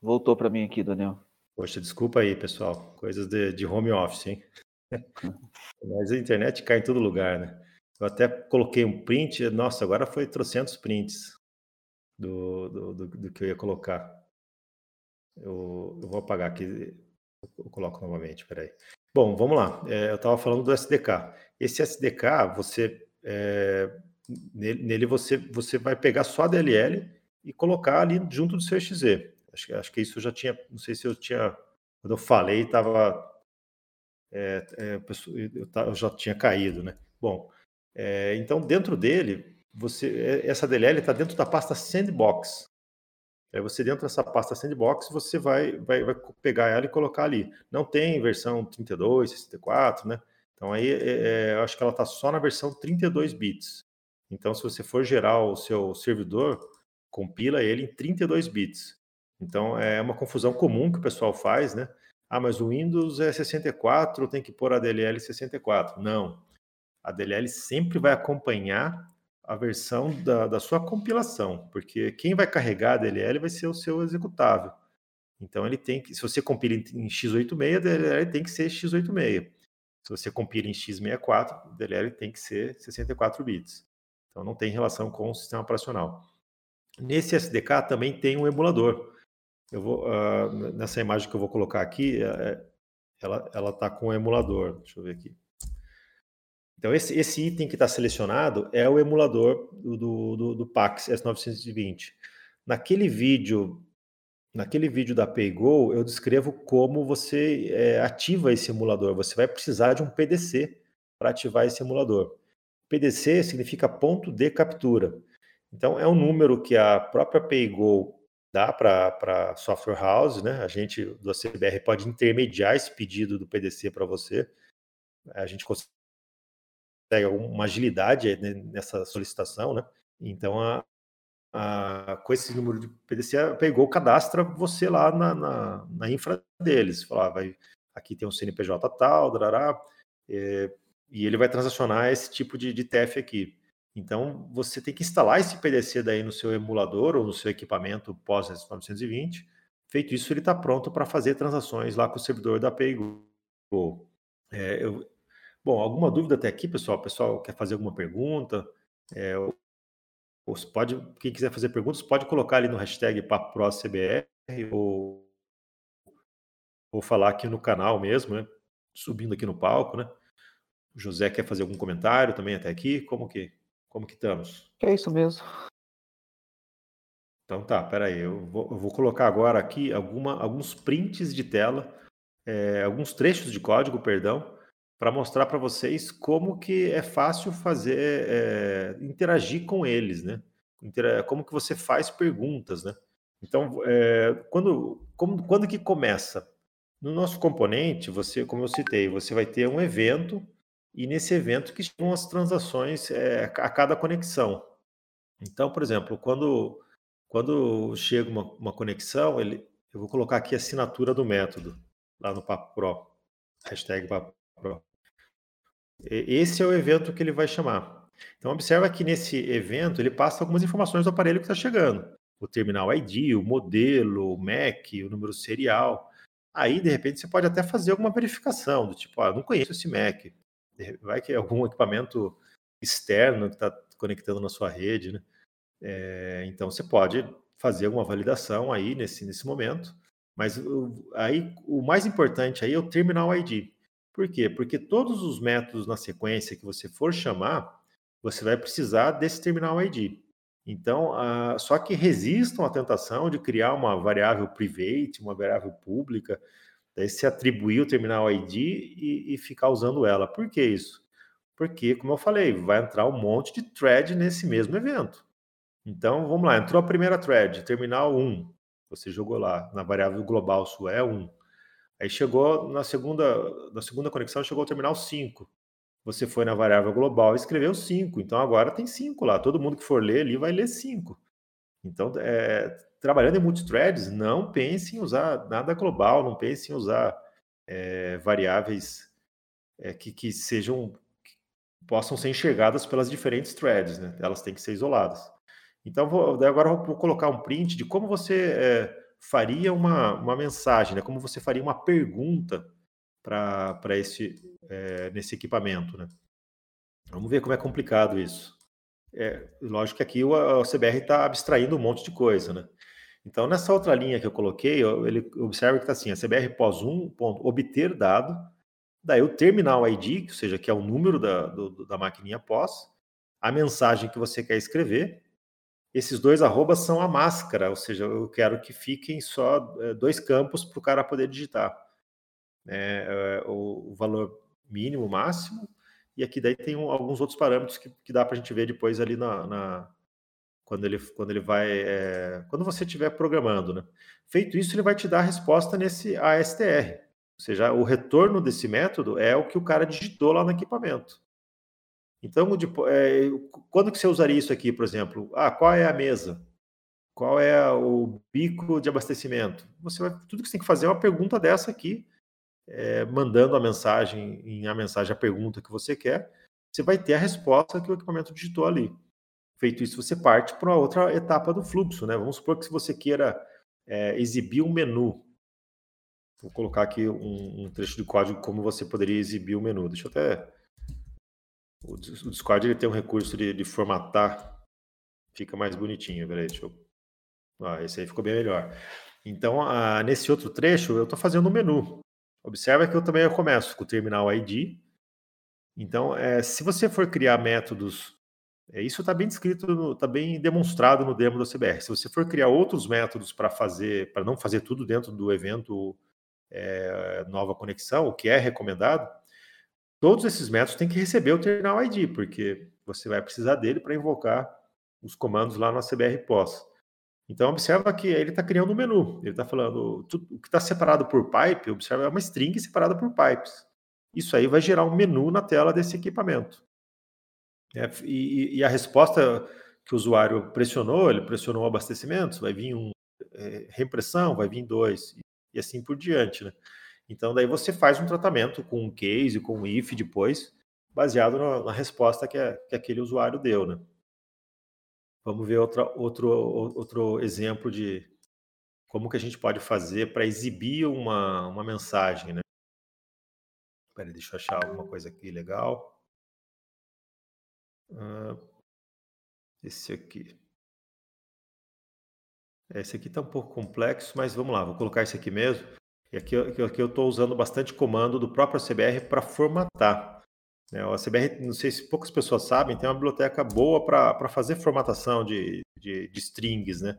Voltou para mim aqui, Daniel. Poxa, desculpa aí, pessoal. Coisas de, de home office, hein? Mas a internet cai em todo lugar, né? Eu até coloquei um print, nossa, agora foi trocentos prints do, do, do, do que eu ia colocar. Eu, eu, vou apagar aqui, eu coloco novamente, peraí. Bom, vamos lá. É, eu estava falando do SDK. Esse SDK, você é, Nele, nele, você, você vai pegar só a DLL e colocar ali junto do seu exe. Acho, acho que isso eu já tinha, não sei se eu tinha, quando eu falei, estava. É, é, eu, já tinha caído, né? Bom, é, então dentro dele, você, é, essa DLL está dentro da pasta Sandbox. Aí você dentro dessa pasta Sandbox, você vai, vai, vai pegar ela e colocar ali. Não tem versão 32, 64, né? Então aí é, é, eu acho que ela está só na versão 32 bits. Então, se você for gerar o seu servidor, compila ele em 32 bits. Então, é uma confusão comum que o pessoal faz, né? Ah, mas o Windows é 64, tem que pôr a DLL 64. Não. A DLL sempre vai acompanhar a versão da, da sua compilação, porque quem vai carregar a DLL vai ser o seu executável. Então, ele tem que, se você compila em x86, a DLL tem que ser x86. Se você compila em x64, a DLL tem que ser 64 bits. Então não tem relação com o sistema operacional. Nesse SDK também tem um emulador. Eu vou uh, nessa imagem que eu vou colocar aqui, é, ela ela está com o emulador. Deixa eu ver aqui. Então, esse, esse item que está selecionado é o emulador do, do, do PAX S920. Naquele vídeo, naquele vídeo da PayGo, eu descrevo como você é, ativa esse emulador. Você vai precisar de um PDC para ativar esse emulador. PDC significa ponto de captura. Então, é um número que a própria PayGo dá para a software house, né? A gente do ACBR pode intermediar esse pedido do PDC para você. A gente consegue uma agilidade nessa solicitação, né? Então, a, a, com esse número de PDC, pegou, cadastra você lá na, na, na infra deles. Falar, ah, vai, aqui tem um CNPJ tal, darará, é, e ele vai transacionar esse tipo de, de TF aqui. Então, você tem que instalar esse PDC daí no seu emulador ou no seu equipamento pós 920. Feito isso, ele está pronto para fazer transações lá com o servidor da PayGo. É, eu, Bom, alguma dúvida até aqui, pessoal? O pessoal quer fazer alguma pergunta? É, pode, quem quiser fazer perguntas, pode colocar ali no hashtag PapoProCBR ou, ou falar aqui no canal mesmo, né? Subindo aqui no palco, né? O José quer fazer algum comentário também até aqui? Como que, como que estamos? É isso mesmo. Então tá, peraí, eu vou, eu vou colocar agora aqui alguma, alguns prints de tela, é, alguns trechos de código, perdão, para mostrar para vocês como que é fácil fazer, é, interagir com eles, né? Como que você faz perguntas, né? Então, é, quando, como, quando que começa? No nosso componente, você, como eu citei, você vai ter um evento e nesse evento que estão as transações é, a cada conexão. Então, por exemplo, quando, quando chega uma, uma conexão, ele, eu vou colocar aqui a assinatura do método, lá no Papo Pro, hashtag Papo Pro. Esse é o evento que ele vai chamar. Então, observa que nesse evento ele passa algumas informações do aparelho que está chegando. O terminal ID, o modelo, o MAC, o número serial. Aí, de repente, você pode até fazer alguma verificação, do tipo, ah, não conheço esse MAC. Vai que é algum equipamento externo que está conectando na sua rede, né? É, então, você pode fazer alguma validação aí nesse, nesse momento. Mas aí, o mais importante aí é o terminal ID. Por quê? Porque todos os métodos na sequência que você for chamar, você vai precisar desse terminal ID. Então, só que resistam à tentação de criar uma variável private, uma variável pública, daí se atribuir o terminal ID e, e, ficar usando ela. Por que isso? Porque, como eu falei, vai entrar um monte de thread nesse mesmo evento. Então, vamos lá, entrou a primeira thread, terminal 1, você jogou lá na variável global sua é 1. Aí chegou na segunda, na segunda conexão, chegou ao terminal 5. Você foi na variável global e escreveu 5. Então agora tem 5 lá. Todo mundo que for ler ali vai ler 5. Então, é, trabalhando em multithreads, não pense em usar nada global, não pense em usar é, variáveis é, que, que sejam que possam ser enxergadas pelas diferentes threads, né? Elas têm que ser isoladas. Então, vou, agora vou colocar um print de como você é, faria uma, uma mensagem, né? como você faria uma pergunta para esse é, nesse equipamento. Né? Vamos ver como é complicado isso. É, lógico que aqui o, o CBR está abstraindo um monte de coisa. Né? Então, nessa outra linha que eu coloquei, ele observa que está assim, a CBR pós 1, ponto, obter dado, daí o terminal ID, ou seja, que é o número da, do, da maquininha pós, a mensagem que você quer escrever, esses dois arrobas são a máscara, ou seja, eu quero que fiquem só é, dois campos para o cara poder digitar. É, é, o, o, valor mínimo, máximo, e aqui daí tem alguns outros parâmetros que, que dá para a gente ver depois ali na, na, quando, ele, quando ele vai. É, quando você estiver programando. Né? Feito isso, ele vai te dar a resposta nesse ASTR. Ou seja, o retorno desse método é o que o cara digitou lá no equipamento. Então, é, quando que você usaria isso aqui, por exemplo? Ah, qual é a mesa? Qual é o bico de abastecimento? Você vai, tudo que você tem que fazer é uma pergunta dessa aqui, é, mandando a mensagem, em a mensagem, a pergunta que você quer, você vai ter a resposta que o equipamento digitou ali. Feito isso, você parte para outra etapa do fluxo, né? Vamos supor que se você queira é, exibir um menu, vou colocar aqui um, um trecho de código como você poderia exibir o um menu. Deixa eu até o, Discord ele tem um recurso de, de formatar, fica mais bonitinho. Peraí, deixa eu. Ah, esse aí ficou bem melhor. Então, ah, nesse outro trecho, eu estou fazendo um menu. Observa que eu também eu começo com o terminal ID Então, é, se você for criar métodos, é, isso está bem descrito, está bem demonstrado no demo da CBR. Se você for criar outros métodos para fazer, para não fazer tudo dentro do evento é, nova conexão, o que é recomendado, todos esses métodos têm que receber o terminal ID, porque você vai precisar dele para invocar os comandos lá no CBR POS. Então, observa que ele está criando um menu. Ele está falando, tudo, o que está separado por pipe, observa, é uma string separada por pipes. Isso aí vai gerar um menu na tela desse equipamento. É, e, e, a resposta que o usuário pressionou, ele pressionou abastecimentos, vai vir um é, reimpressão, vai vir dois, e, assim por diante. Né? Então, daí você faz um tratamento com um case, com um if depois, baseado na, na resposta que, que aquele usuário deu. Né? Vamos ver outra, outro, outro exemplo de como que a gente pode fazer para exibir uma, uma mensagem, né? Espera, deixa eu achar alguma coisa aqui legal. Uh, esse aqui. Esse aqui está um pouco complexo, mas vamos lá, vou colocar esse aqui mesmo. E aqui, aqui eu estou usando bastante comando do próprio CBR para formatar. É, o CBR, não sei se poucas pessoas sabem, tem uma biblioteca boa para fazer formatação de, de, de, strings, né?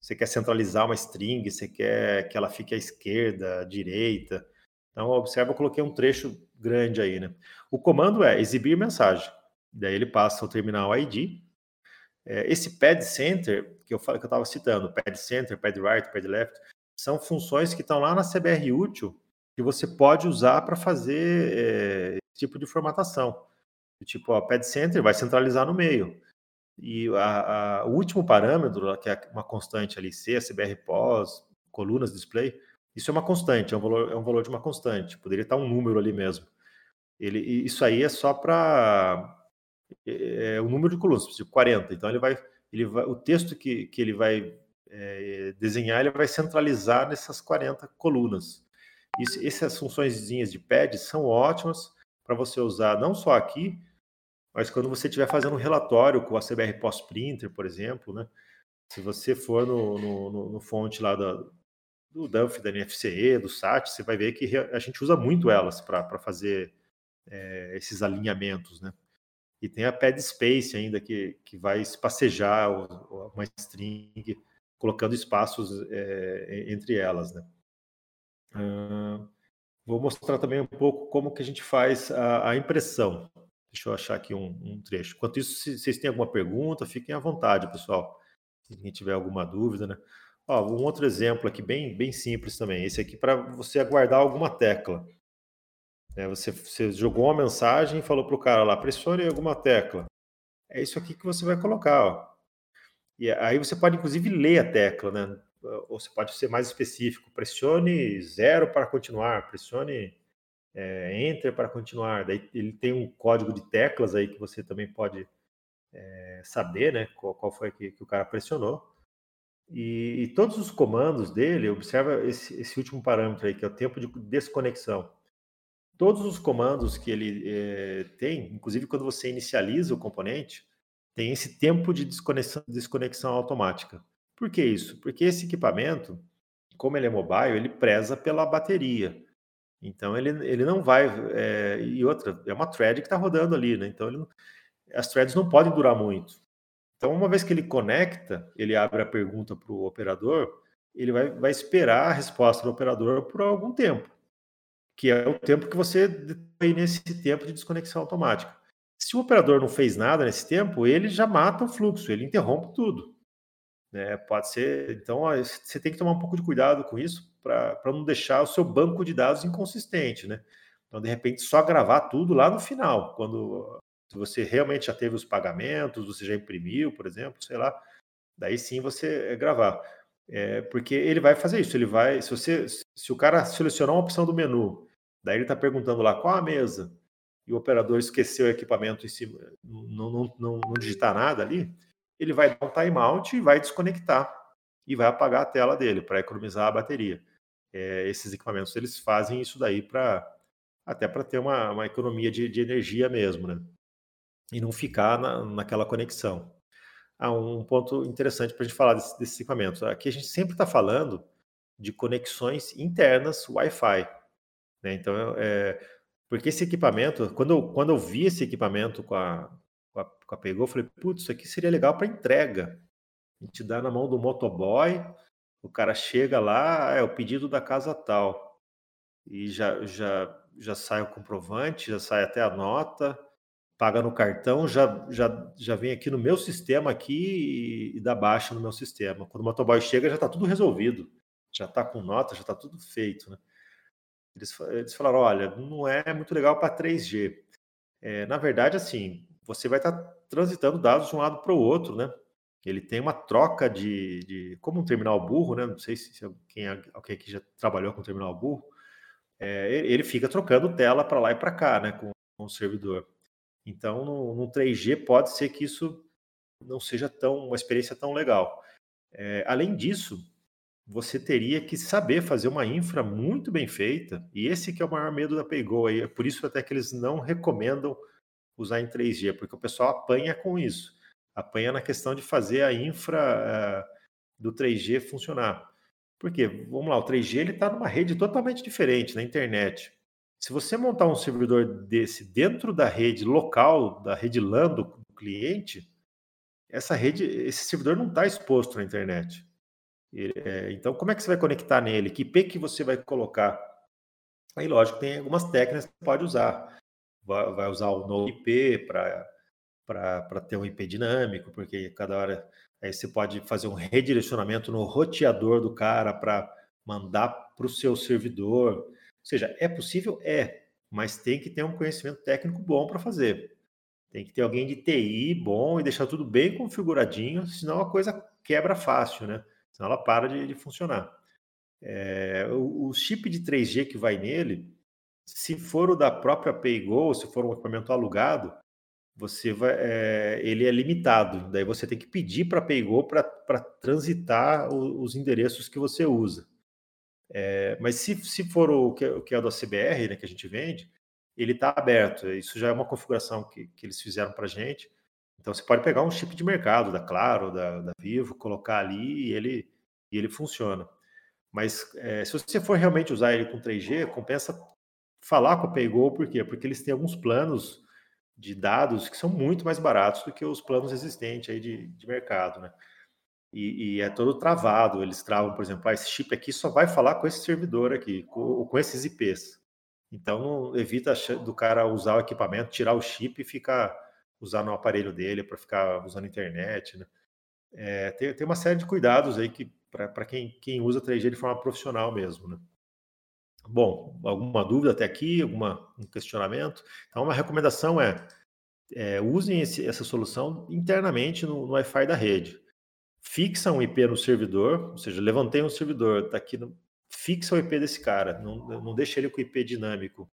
Você quer centralizar uma string, você quer que ela fique à esquerda, à direita. Então, observa, eu coloquei um trecho grande aí, né? O comando é exibir mensagem. Daí ele passa o terminal ID. É, esse pad center, que eu que eu estava citando, pad center, pad right, pad left, são funções que estão lá na CBR útil que você pode usar para fazer é, tipo de formatação. Tipo, o pad center vai centralizar no meio. E a, a, o último parâmetro, que é uma constante ali, C, CBR pos, colunas display, isso é uma constante, é um valor, é um valor de uma constante. Poderia estar um número ali mesmo. Ele, isso aí é só para é, é, o número de colunas, tipo 40. Então ele vai, ele vai, o texto que, que ele vai é, desenhar, ele vai centralizar nessas 40 colunas. Isso, essas funções de pad são ótimas para você usar não só aqui, mas quando você estiver fazendo um relatório com a CBR Post Printer, por exemplo, né? Se você for no, no, no, no fonte lá da, do Duff, da NFCE, do SAT, você vai ver que a gente usa muito elas para fazer é, esses alinhamentos, né? E tem a pad space ainda que, que vai espacejar uma string, colocando espaços é, entre elas, né? Uh, vou mostrar também um pouco como que a gente faz a, a impressão. Deixa eu achar aqui um, um, trecho. Enquanto isso, se vocês têm alguma pergunta, fiquem à vontade, pessoal. Se alguém tiver alguma dúvida, né? Ó, um outro exemplo aqui, bem, bem simples também. Esse aqui para você aguardar alguma tecla. É, você, você jogou uma mensagem e falou para o cara lá, pressione alguma tecla. É isso aqui que você vai colocar. Ó. E aí você pode, inclusive, ler a tecla, né? Ou você pode ser mais específico. Pressione zero para continuar, pressione é, enter para continuar. Daí ele tem um código de teclas aí que você também pode é, saber, né? Qual, qual foi que, que o cara pressionou. E, e, todos os comandos dele, observa esse, esse, último parâmetro aí, que é o tempo de desconexão. Todos os comandos que ele é, tem, inclusive quando você inicializa o componente, tem esse tempo de desconexão, desconexão automática. Por que isso? Porque esse equipamento, como ele é mobile, ele preza pela bateria. Então ele, ele não vai. É, e outra, é uma thread que está rodando ali, né? Então ele, as threads não podem durar muito. Então, uma vez que ele conecta, ele abre a pergunta para o operador, ele vai, vai esperar a resposta do operador por algum tempo, que é o tempo que você tem nesse tempo de desconexão automática. Se o operador não fez nada nesse tempo, ele já mata o fluxo, ele interrompe tudo. Né? Pode ser. Então, você tem que tomar um pouco de cuidado com isso para não deixar o seu banco de dados inconsistente. Né? Então, de repente, só gravar tudo lá no final, quando você realmente já teve os pagamentos, você já imprimiu, por exemplo, sei lá, daí sim você é gravar. É, porque ele vai fazer isso, ele vai, se você, se o cara selecionar uma opção do menu, daí ele está perguntando lá qual a mesa, e o operador esqueceu o equipamento em cima, não, não, não, não digitar nada ali, ele vai dar um timeout e vai desconectar e vai apagar a tela dele para economizar a bateria. É, esses equipamentos eles fazem isso daí para até para ter uma, uma economia de, de energia mesmo, né? e não ficar na, naquela conexão. Há um ponto interessante para a gente falar desses desse equipamentos. Aqui a gente sempre está falando de conexões internas Wi-Fi. Né? Então, é, Porque esse equipamento, quando quando eu vi esse equipamento com a, a, Pegou, falei, putz, isso aqui seria legal para entrega. A gente dá na mão do motoboy, o cara chega lá, é o pedido da casa tal. E já, já, já sai o comprovante, já sai até a nota, paga no cartão, já, já, já vem aqui no meu sistema aqui e, e dá baixa no meu sistema. Quando o motoboy chega, já está tudo resolvido. Já está com nota, já está tudo feito. Né? Eles, eles falaram, olha, não é muito legal para 3G. É, na verdade, assim, você vai estar tá transitando dados de um lado para o outro, né? Ele tem uma troca de, de, como um terminal burro, né? Não sei se, se quem, alguém aqui já trabalhou com terminal burro. É, ele fica trocando tela para lá e para cá, né? Com, com, o servidor. Então, no, no 3G pode ser que isso não seja tão uma experiência tão legal. É, além disso, você teria que saber fazer uma infra muito bem feita, e esse que é o maior medo da Paygo aí, é por isso até que eles não recomendam usar em 3G, porque o pessoal apanha com isso. Apanha na questão de fazer a infra uh, do 3G funcionar. Porque, vamos lá, o 3G ele está numa rede totalmente diferente na internet. Se você montar um servidor desse dentro da rede local, da rede LAN do cliente, essa rede, esse servidor não está exposto na internet. É, então, como é que você vai conectar nele? Que IP que você vai colocar? Aí, lógico, tem algumas técnicas que você pode usar vai, usar o no IP para ter um IP dinâmico, porque cada hora aí você pode fazer um redirecionamento no roteador do cara para mandar para o seu servidor. Ou seja, é possível? É, mas tem que ter um conhecimento técnico bom para fazer. Tem que ter alguém de TI bom e deixar tudo bem configuradinho, senão a coisa quebra fácil, né? Senão ela para de, de funcionar. É, o, o, chip de 3G que vai nele, se for o da própria PayGo, se for um equipamento alugado, você vai, é, ele é limitado. Daí você tem que pedir para a PayGo para transitar o, os endereços que você usa. É, mas se, se for o que, o que é do CBR, né, que a gente vende, ele está aberto. Isso já é uma configuração que, que eles fizeram para a gente. Então você pode pegar um chip de mercado da Claro, da, da Vivo, colocar ali e ele, e ele funciona. Mas é, se você for realmente usar ele com 3G, compensa falar com a PayGo, por quê? Porque eles têm alguns planos de dados que são muito mais baratos do que os planos existentes aí de, de mercado, né? E, e, é todo travado, eles travam, por exemplo, ah, esse chip aqui só vai falar com esse servidor aqui, com, com esses IPs. Então, evita do cara usar o equipamento, tirar o chip e ficar usando o aparelho dele para ficar usando a internet, né? É, tem, tem uma série de cuidados aí que para quem, quem usa 3G de forma profissional mesmo, né? Bom, alguma dúvida até aqui, alguma um questionamento? Então, uma recomendação é, é usem esse, essa solução internamente no, no Wi-Fi da rede. Fixa um IP no servidor, ou seja, levantei um servidor, está aqui, no, fixa o IP desse cara, não, não ele com IP dinâmico,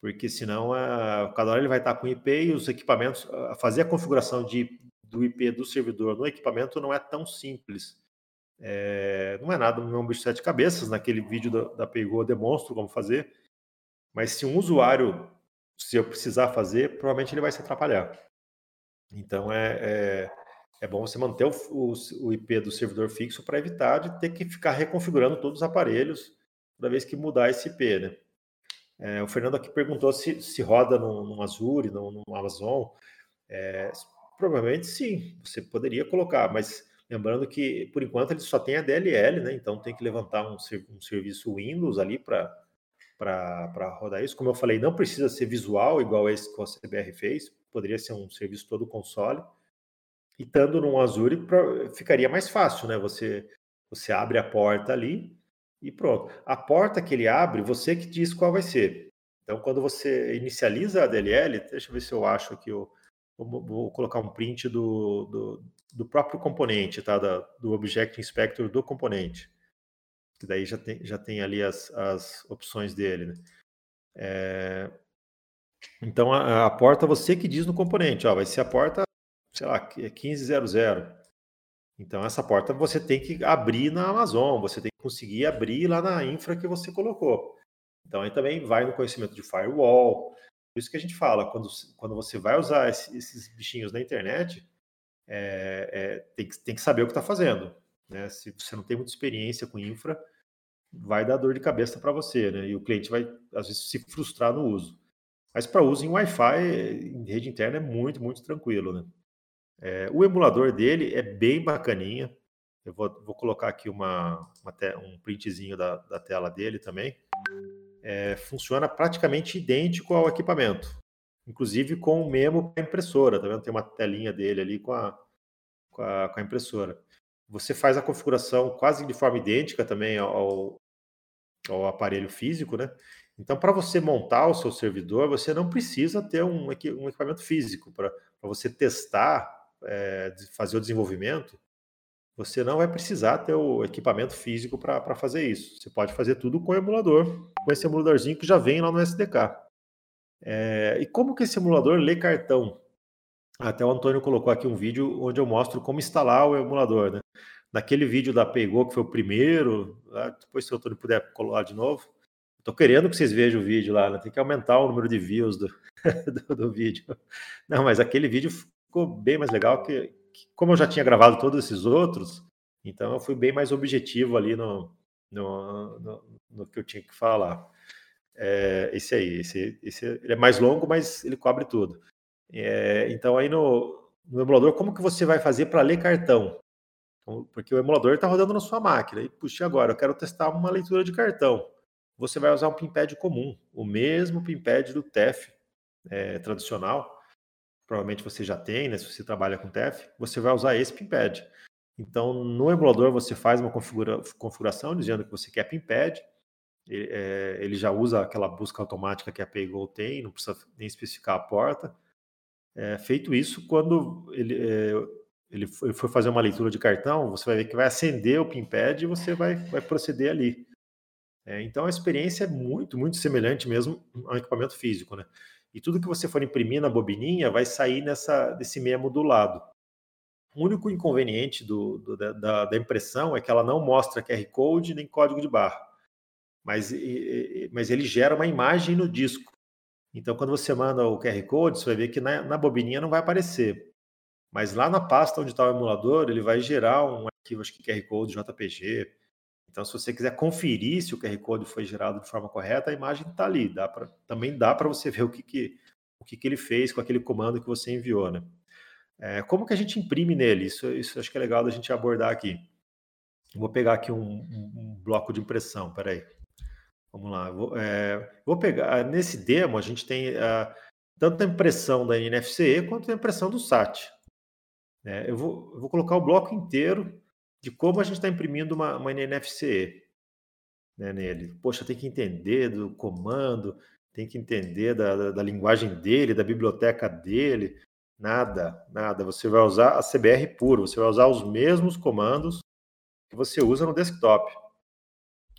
porque senão a, cada hora ele vai estar com IP e os equipamentos, a fazer a configuração de, do IP do servidor no equipamento não é tão simples. É, não é nada no meu bicho de sete cabeças, naquele vídeo da, da Pegou eu demonstro como fazer, mas se um usuário, se eu precisar fazer, provavelmente ele vai se atrapalhar. Então é, é, é bom você manter o, o, o IP do servidor fixo para evitar de ter que ficar reconfigurando todos os aparelhos toda vez que mudar esse IP, né? É, o Fernando aqui perguntou se, se roda no, no Azure, no, no Amazon. É, provavelmente sim, você poderia colocar, mas Lembrando que, por enquanto, ele só tem a DLL, né? Então tem que levantar um, um serviço Windows ali para rodar isso. Como eu falei, não precisa ser visual, igual esse que o CBR fez, poderia ser um serviço todo console. E estando no Azure, pra, ficaria mais fácil, né? Você, você abre a porta ali e pronto. A porta que ele abre, você que diz qual vai ser. Então, quando você inicializa a DLL, deixa eu ver se eu acho aqui o. Vou, vou colocar um print do, do, do próprio componente, tá? Da, do Object Inspector do componente. Que daí já tem, já tem ali as, as opções dele, né? É... Então, a, a, porta você que diz no componente, ó, vai ser a porta, sei lá, 1500. Então, essa porta você tem que abrir na Amazon, você tem que conseguir abrir lá na infra que você colocou. Então, aí também vai no conhecimento de firewall. Por isso que a gente fala, quando, quando você vai usar esses bichinhos na internet, é, é, tem, que, tem que saber o que está fazendo. Né? Se você não tem muita experiência com infra, vai dar dor de cabeça para você, né? E o cliente vai, às vezes, se frustrar no uso. Mas para uso em Wi-Fi, em rede interna, é muito, muito tranquilo, né? É, o emulador dele é bem bacaninha. Eu vou, vou colocar aqui uma, uma te, um printzinho da, da, tela dele também. É, funciona praticamente idêntico ao equipamento, inclusive com o memo para impressora. Tá vendo? Tem uma telinha dele ali com a, com a, com a impressora. Você faz a configuração quase de forma idêntica também ao, ao aparelho físico, né? Então, para você montar o seu servidor, você não precisa ter um, um equipamento físico para você testar, é, fazer o desenvolvimento você não vai precisar ter o equipamento físico para fazer isso. Você pode fazer tudo com o emulador, com esse emuladorzinho que já vem lá no SDK. É, e como que esse emulador lê cartão? Até o Antônio colocou aqui um vídeo onde eu mostro como instalar o emulador. Né? Naquele vídeo da Pegou, que foi o primeiro, depois se o Antônio puder colar de novo, Estou querendo que vocês vejam o vídeo lá, né? tem que aumentar o número de views do, do, do vídeo. Não, mas aquele vídeo ficou bem mais legal que, como eu já tinha gravado todos esses outros, então eu fui bem mais objetivo ali no, no, no, no que eu tinha que falar. É, esse aí, esse, esse, é mais longo, mas ele cobre tudo. É, então aí no, no emulador, como que você vai fazer para ler cartão? Então, porque o emulador está rodando na sua máquina. E, puxa, agora eu quero testar uma leitura de cartão. Você vai usar um pinpad comum, o mesmo pinpad do TEF é, tradicional, provavelmente você já tem, né? Se você trabalha com TF, você vai usar esse pinpad. Então, no emulador, você faz uma configura, configuração dizendo que você quer pinpad. Ele, é, ele, já usa aquela busca automática que a PayGo tem, não precisa nem especificar a porta. É, feito isso, quando ele, é, ele for fazer uma leitura de cartão, você vai ver que vai acender o pinpad e você vai, vai proceder ali. É, então, a experiência é muito, muito semelhante mesmo ao equipamento físico, né? e tudo que você for imprimir na bobininha vai sair nessa, desse memo do lado. O único inconveniente do, do, da, da, impressão é que ela não mostra QR Code nem código de barra, mas, mas ele gera uma imagem no disco. Então, quando você manda o QR Code, você vai ver que na, na bobininha não vai aparecer. Mas lá na pasta onde está o emulador, ele vai gerar um arquivo, acho que QR Code, JPG, então, se você quiser conferir se o QR Code foi gerado de forma correta, a imagem está ali. Dá pra, também dá para você ver o que, que, o que, que ele fez com aquele comando que você enviou. Né? É, como que a gente imprime nele? Isso, isso acho que é legal da gente abordar aqui. Vou pegar aqui um, um, um bloco de impressão, peraí. Vamos lá. Vou, é, vou pegar. Nesse demo, a gente tem uh, tanto a impressão da NFCE quanto a impressão do SAT. É, eu, vou, eu vou colocar o bloco inteiro de como a gente está imprimindo uma, uma NFC né, nele. Poxa, tem que entender do comando, tem que entender da, da, da, linguagem dele, da biblioteca dele. Nada, nada. Você vai usar a CBR puro, você vai usar os mesmos comandos que você usa no desktop.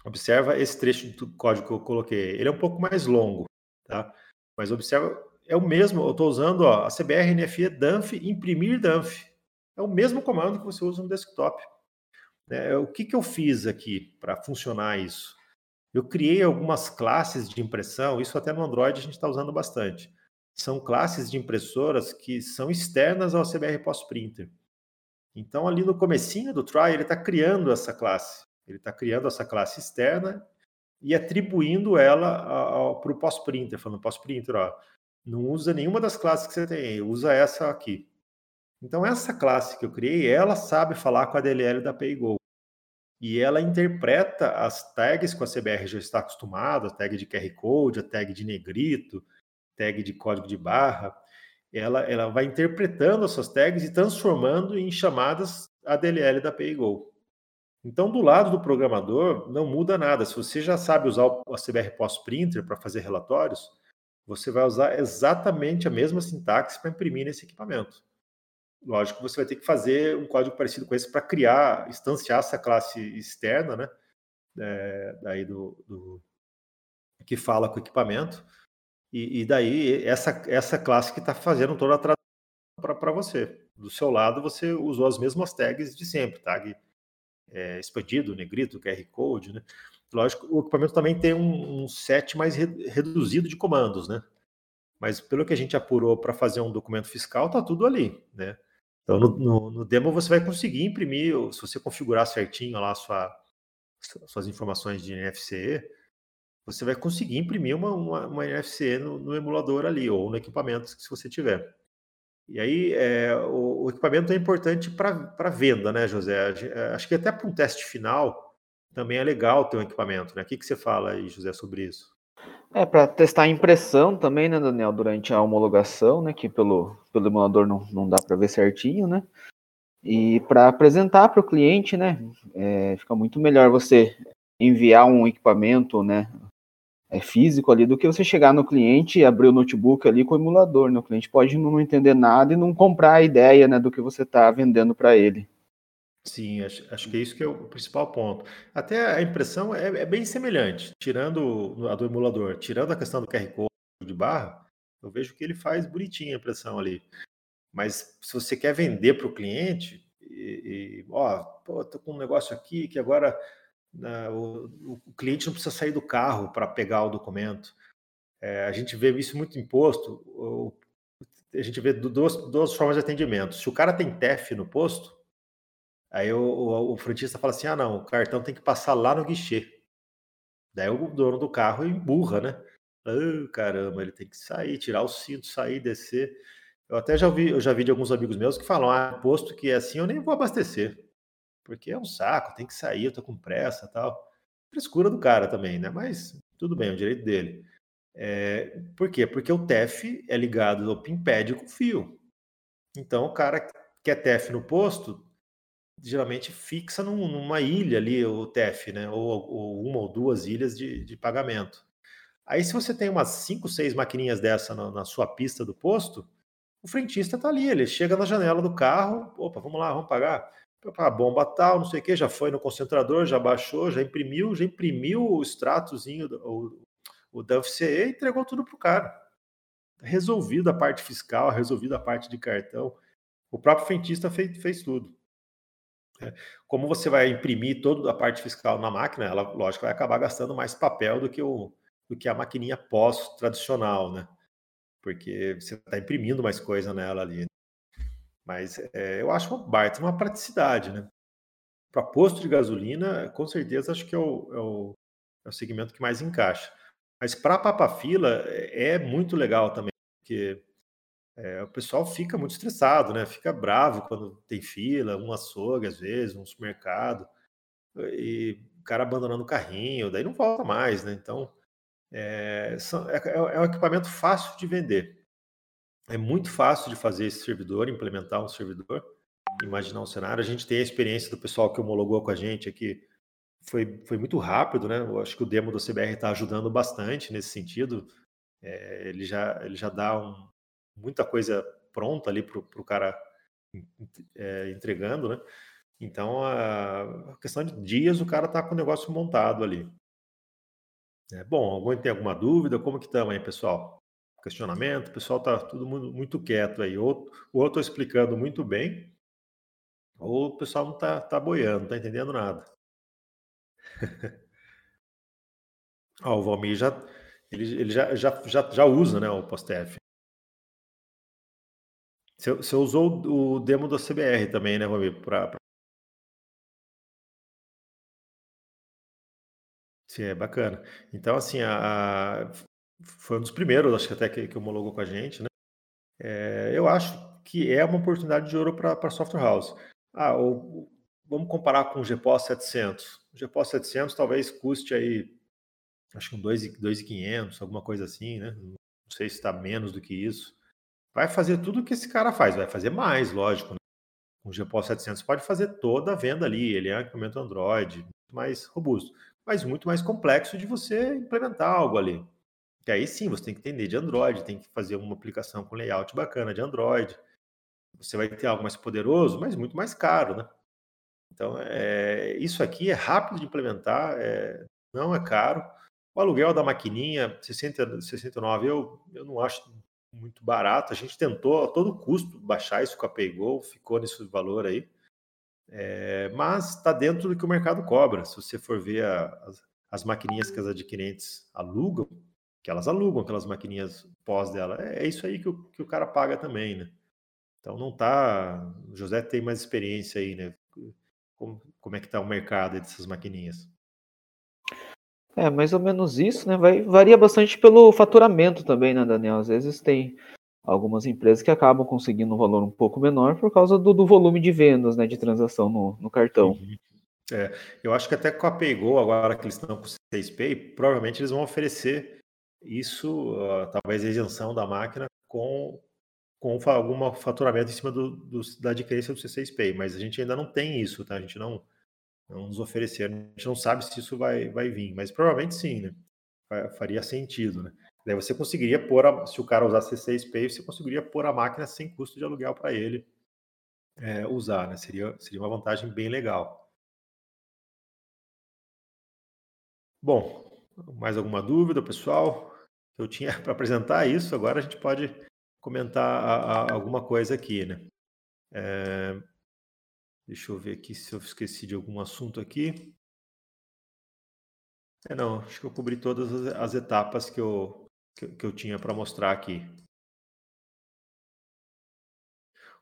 Observa esse trecho do código que eu coloquei. Ele é um pouco mais longo, tá? Mas observa, é o mesmo. Eu estou usando ó, a CBR NFE Danf imprimir Danf. É o mesmo comando que você usa no desktop. Né? O que, que eu fiz aqui para funcionar isso? Eu criei algumas classes de impressão, isso até no Android a gente está usando bastante. São classes de impressoras que são externas ao CBR Post Printer. Então, ali no comecinho do try, ele está criando essa classe. Ele está criando essa classe externa e atribuindo ela para o Post Printer, falando Post Printer, ó, não usa nenhuma das classes que você tem, usa essa aqui. Então, essa classe que eu criei, ela sabe falar com a DLL da PayGo. E ela interpreta as tags que a CBR já está acostumado, a tag de QR Code, a tag de negrito, tag de código de barra. Ela, ela vai interpretando essas tags e transformando em chamadas ADLL da PayGo. Então, do lado do programador, não muda nada. Se você já sabe usar o CBR Post Printer para fazer relatórios, você vai usar exatamente a mesma sintaxe para imprimir nesse equipamento. Lógico você vai ter que fazer um código parecido com esse para criar, instanciar essa classe externa, né? É, daí do, do, que fala com o equipamento. E, e daí essa, essa classe que está fazendo toda a tradução para você. Do seu lado, você usou as mesmas tags de sempre, tag é, expandido, negrito, QR Code, né? Lógico, o equipamento também tem um, um set mais re, reduzido de comandos, né? Mas pelo que a gente apurou para fazer um documento fiscal, tá tudo ali, né? Então, no, no, no, demo você vai conseguir imprimir, se você configurar certinho lá sua, suas informações de NFC, você vai conseguir imprimir uma, uma, uma NFC no, no, emulador ali, ou no equipamento se você tiver. E aí, é, o, o, equipamento é importante para venda, né, José? É, acho que até para um teste final também é legal ter um equipamento, né? O que, que você fala aí, José, sobre isso? É, para testar a impressão também, né, Daniel, durante a homologação, né, que pelo, pelo emulador não, não dá para ver certinho, né? E para apresentar para o cliente, né, é, fica muito melhor você enviar um equipamento, né, é, físico ali, do que você chegar no cliente e abrir o notebook ali com o emulador, né? O cliente pode não entender nada e não comprar a ideia, né, do que você está vendendo para ele. Sim, acho, acho, que é isso que é o principal ponto. Até a impressão é, é, bem semelhante, tirando a do emulador, tirando a questão do QR Code de barra, eu vejo que ele faz bonitinha a impressão ali. Mas se você quer vender para o cliente, e, e, ó, pô, tô com um negócio aqui que agora o, o, cliente não precisa sair do carro para pegar o documento. É, a gente vê isso muito imposto. O, a gente vê duas, duas formas de atendimento. Se o cara tem TEF no posto, Aí o, o, o fala assim: ah, não, o cartão tem que passar lá no guichê. Daí o dono do carro emburra, né? Oh, caramba, ele tem que sair, tirar o cinto, sair, descer. Eu até já vi, eu já vi de alguns amigos meus que falam: ah, posto que é assim, eu nem vou abastecer. Porque é um saco, tem que sair, eu tô com pressa tal. Frescura do cara também, né? Mas tudo bem, é o direito dele. É, por quê? Porque o TEF é ligado ao PIMPAD com fio. Então o cara que é TEF no posto geralmente fixa num, numa ilha ali o TEF, né? Ou, ou, uma ou duas ilhas de, de pagamento. Aí, se você tem umas cinco, seis maquininhas dessa na, na sua pista do posto, o frentista está ali, ele chega na janela do carro, opa, vamos lá, vamos pagar. A bomba tal, não sei o que, já foi no concentrador, já baixou, já imprimiu, já imprimiu o extratozinho, o, o da e entregou tudo para o cara. Resolvido a parte fiscal, resolvido a parte de cartão. O próprio frentista fez, fez tudo. É, como você vai imprimir toda a parte fiscal na máquina, ela, lógico, vai acabar gastando mais papel do que, o, do que a maquininha pós-tradicional, né? Porque você está imprimindo mais coisa nela ali. Mas é, eu acho uma baita uma praticidade, né? Para posto de gasolina, com certeza acho que é o, é o, é o segmento que mais encaixa. Mas para papa-fila é, é muito legal também, porque é, o pessoal fica muito estressado, né? Fica bravo quando tem fila, um açougue às vezes, um supermercado, e o cara abandonando o carrinho, daí não volta mais, né? Então, é, é, é um equipamento fácil de vender. É muito fácil de fazer esse servidor, implementar um servidor, imaginar um cenário. A gente tem a experiência do pessoal que homologou com a gente aqui, foi, foi muito rápido, né? Eu acho que o demo do CBR está ajudando bastante nesse sentido. É, ele, já, ele já dá um, muita coisa pronta ali para o cara é, entregando, né? Então, a questão de dias, o cara está com o negócio montado ali. É, bom, alguém tem alguma dúvida? Como que estamos aí, pessoal? Questionamento? O pessoal está tudo muito, muito quieto aí. Ou, ou eu estou explicando muito bem, ou o pessoal não está tá boiando, não está entendendo nada. Ó, o Valmir já, ele, ele já, já, já, já usa né, o PostF. Você, você usou o demo da CBR também, né, Romir? Pra, pra... Sim, é bacana. Então, assim, a, a, foi um dos primeiros, acho que até que, que homologou com a gente, né? É, eu acho que é uma oportunidade de ouro para software house. Ah, ou, vamos comparar com o GPOS 700. O GPOS 700 talvez custe aí, acho que um 2.500, alguma coisa assim, né? Não sei se está menos do que isso vai fazer tudo o que esse cara faz, vai fazer mais, lógico. Né? O GPO 700 pode fazer toda a venda ali, ele é um equipamento Android, muito mais robusto, mas muito mais complexo de você implementar algo ali. Que aí sim, você tem que entender de Android, tem que fazer uma aplicação com layout bacana de Android. Você vai ter algo mais poderoso, mas muito mais caro, né? Então, é, isso aqui é rápido de implementar, é, não é caro. O aluguel da maquininha, 60, 69, eu, eu não acho muito barato. A gente tentou a todo custo baixar isso com a PayGo, ficou nesse valor aí. É, mas está dentro do que o mercado cobra. Se você for ver a, as, as maquininhas que as adquirentes alugam, que elas alugam aquelas maquininhas pós dela, é, é isso aí que o, que o cara paga também, né? Então não tá. O José tem mais experiência aí, né? Como, como é que tá o mercado dessas maquininhas? É, mais ou menos isso, né? Vai, varia bastante pelo faturamento também, né, Daniel? Às vezes tem algumas empresas que acabam conseguindo um valor um pouco menor por causa do, do volume de vendas, né, de transação no, no cartão. Uhum. É, eu acho que até com a PayGo, agora que eles estão com o 6Pay, provavelmente eles vão oferecer isso, uh, talvez a isenção da máquina com, com algum faturamento em cima do, do, da adquirência do C6Pay, mas a gente ainda não tem isso, tá? A gente não, não nos ofereceram. A gente não sabe se isso vai, vai vir, mas provavelmente sim, né? Faria sentido, né? Daí você conseguiria pôr, a, se o cara usar C6 Pay, você conseguiria pôr a máquina sem custo de aluguel para ele é, usar, né? Seria, seria uma vantagem bem legal. Bom, mais alguma dúvida, pessoal? Eu tinha para apresentar isso, agora a gente pode comentar a, a, alguma coisa aqui, né? É, Deixa eu ver aqui se eu esqueci de algum assunto aqui. É, não, acho que eu cobri todas as, as etapas que eu, que, que eu tinha para mostrar aqui.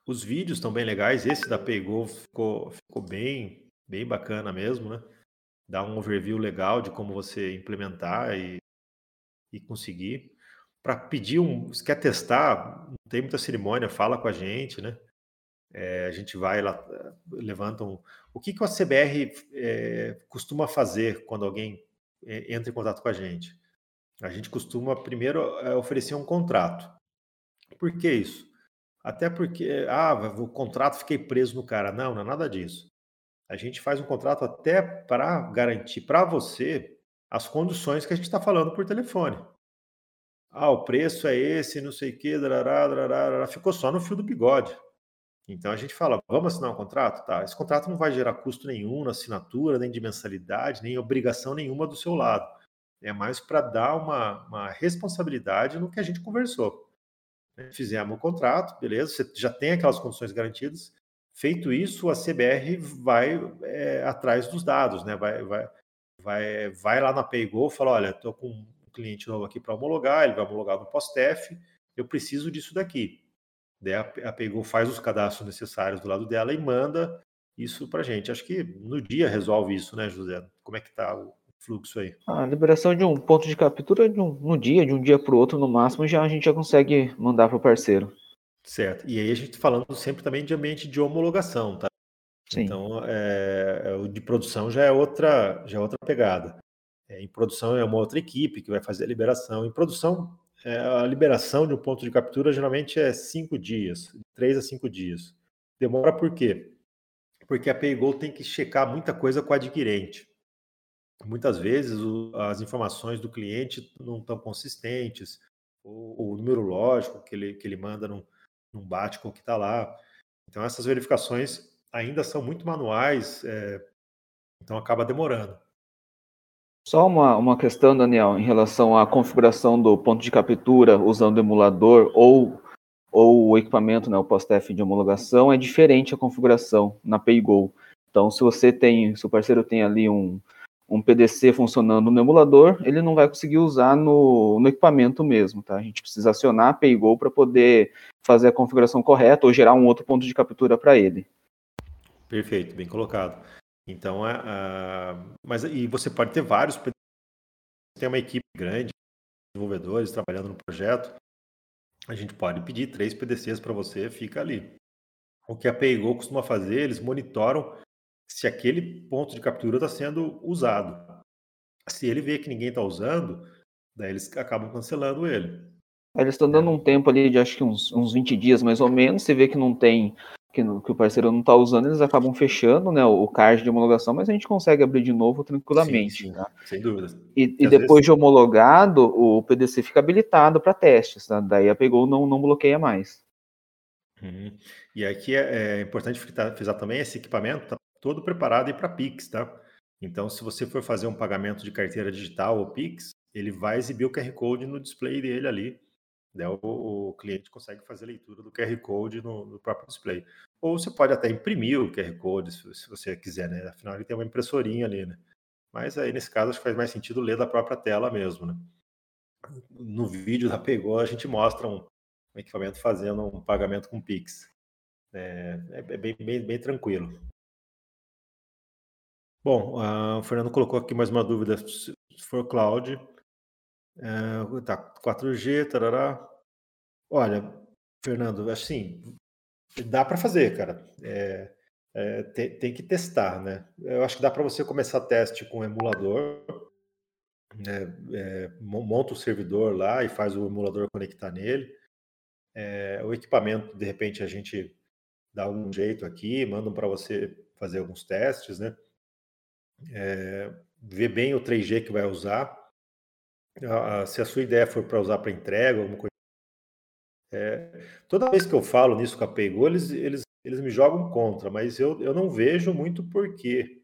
Os vídeos estão bem legais. Esse da Pegou ficou, ficou bem, bem bacana mesmo, né? Dá um overview legal de como você implementar e, e conseguir. Para pedir um. Se quer testar, não tem muita cerimônia, fala com a gente, né? É, a gente vai lá, levanta um... O que, que o CBR é, costuma fazer quando alguém entra em contato com a gente? A gente costuma primeiro é, oferecer um contrato. Por que isso? Até porque, ah, o contrato fiquei preso no cara. Não, não é nada disso. A gente faz um contrato até para garantir para você as condições que a gente está falando por telefone. Ah, o preço é esse, não sei o quê, ficou só no fio do bigode. Então a gente fala, vamos assinar um contrato? Tá, esse contrato não vai gerar custo nenhum na assinatura, nem de mensalidade, nem obrigação nenhuma do seu lado. É mais para dar uma, uma responsabilidade no que a gente conversou. Fizemos o contrato, beleza, você já tem aquelas condições garantidas. Feito isso, a CBR vai é, atrás dos dados, né? Vai, vai, vai, vai lá na PayGo e fala: olha, estou com um cliente novo aqui para homologar, ele vai homologar no PostF, eu preciso disso daqui Daí a Pegou faz os cadastros necessários do lado dela e manda isso para gente. Acho que no dia resolve isso, né, José? Como é que está o fluxo aí? A liberação de um ponto de captura de um, no dia, de um dia para o outro, no máximo, já a gente já consegue mandar para o parceiro. Certo. E aí a gente tá falando sempre também de ambiente de homologação, tá? Sim. Então, é, o de produção já é outra, já é outra pegada. É, em produção é uma outra equipe que vai fazer a liberação. Em produção, é, a liberação de um ponto de captura geralmente é cinco dias, três a cinco dias. Demora por quê? Porque a PayGo tem que checar muita coisa com o adquirente. Muitas vezes o, as informações do cliente não estão consistentes, o, o, número lógico que ele, que ele manda não, não bate com o que está lá. Então essas verificações ainda são muito manuais, é, então acaba demorando. Só uma, uma questão, Daniel, em relação à configuração do ponto de captura usando o emulador ou, ou o equipamento, né, o PostF de homologação, é diferente a configuração na PayGo. Então, se você tem, se o parceiro tem ali um, um PDC funcionando no emulador, ele não vai conseguir usar no, no equipamento mesmo, tá? A gente precisa acionar a PayGo para poder fazer a configuração correta ou gerar um outro ponto de captura para ele. Perfeito, bem colocado. Então, é, mas e você pode ter vários, tem uma equipe grande, desenvolvedores trabalhando no projeto, a gente pode pedir três PDCs para você, fica ali. O que a PayGo costuma fazer, eles monitoram se aquele ponto de captura está sendo usado. Se ele vê que ninguém está usando, daí eles acabam cancelando ele. Eles estão dando é. um tempo ali de acho que uns, uns 20 dias mais ou menos. Você vê que não tem que, que o parceiro não está usando, eles acabam fechando né, o card de homologação, mas a gente consegue abrir de novo tranquilamente. Sim, sim, tá? Sem dúvida. E, e depois vezes... de homologado, o PDC fica habilitado para testes, tá? daí a Pegou não, não bloqueia mais. Uhum. E aqui é, é importante frisar também, esse equipamento está todo preparado para Pix, tá? Então, se você for fazer um pagamento de carteira digital ou Pix, ele vai exibir o QR Code no display dele ali, né, o, o, cliente consegue fazer a leitura do QR Code no, no, próprio display. Ou você pode até imprimir o QR Code, se, se, você quiser, né? Afinal, ele tem uma impressorinha ali, né? Mas aí, nesse caso, acho que faz mais sentido ler da própria tela mesmo, né? No vídeo da Pegou, a gente mostra um, um equipamento fazendo um pagamento com Pix. É, é, é bem, bem, bem tranquilo. Bom, uh, o Fernando colocou aqui mais uma dúvida Se for cloud, é, tá 4G, tarará. Olha, Fernando, assim, dá para fazer, cara. É, é, tem, tem, que testar, né? Eu acho que dá para você começar teste com emulador, né? É, monta o servidor lá e faz o emulador conectar nele. É, o equipamento, de repente, a gente dá um jeito aqui, mandam para você fazer alguns testes, né? É, ver bem o 3G que vai usar. Se a sua ideia for para usar para entrega, alguma coisa. É, toda vez que eu falo nisso com a Paygo, eles, eles, eles me jogam contra, mas eu, eu não vejo muito porquê.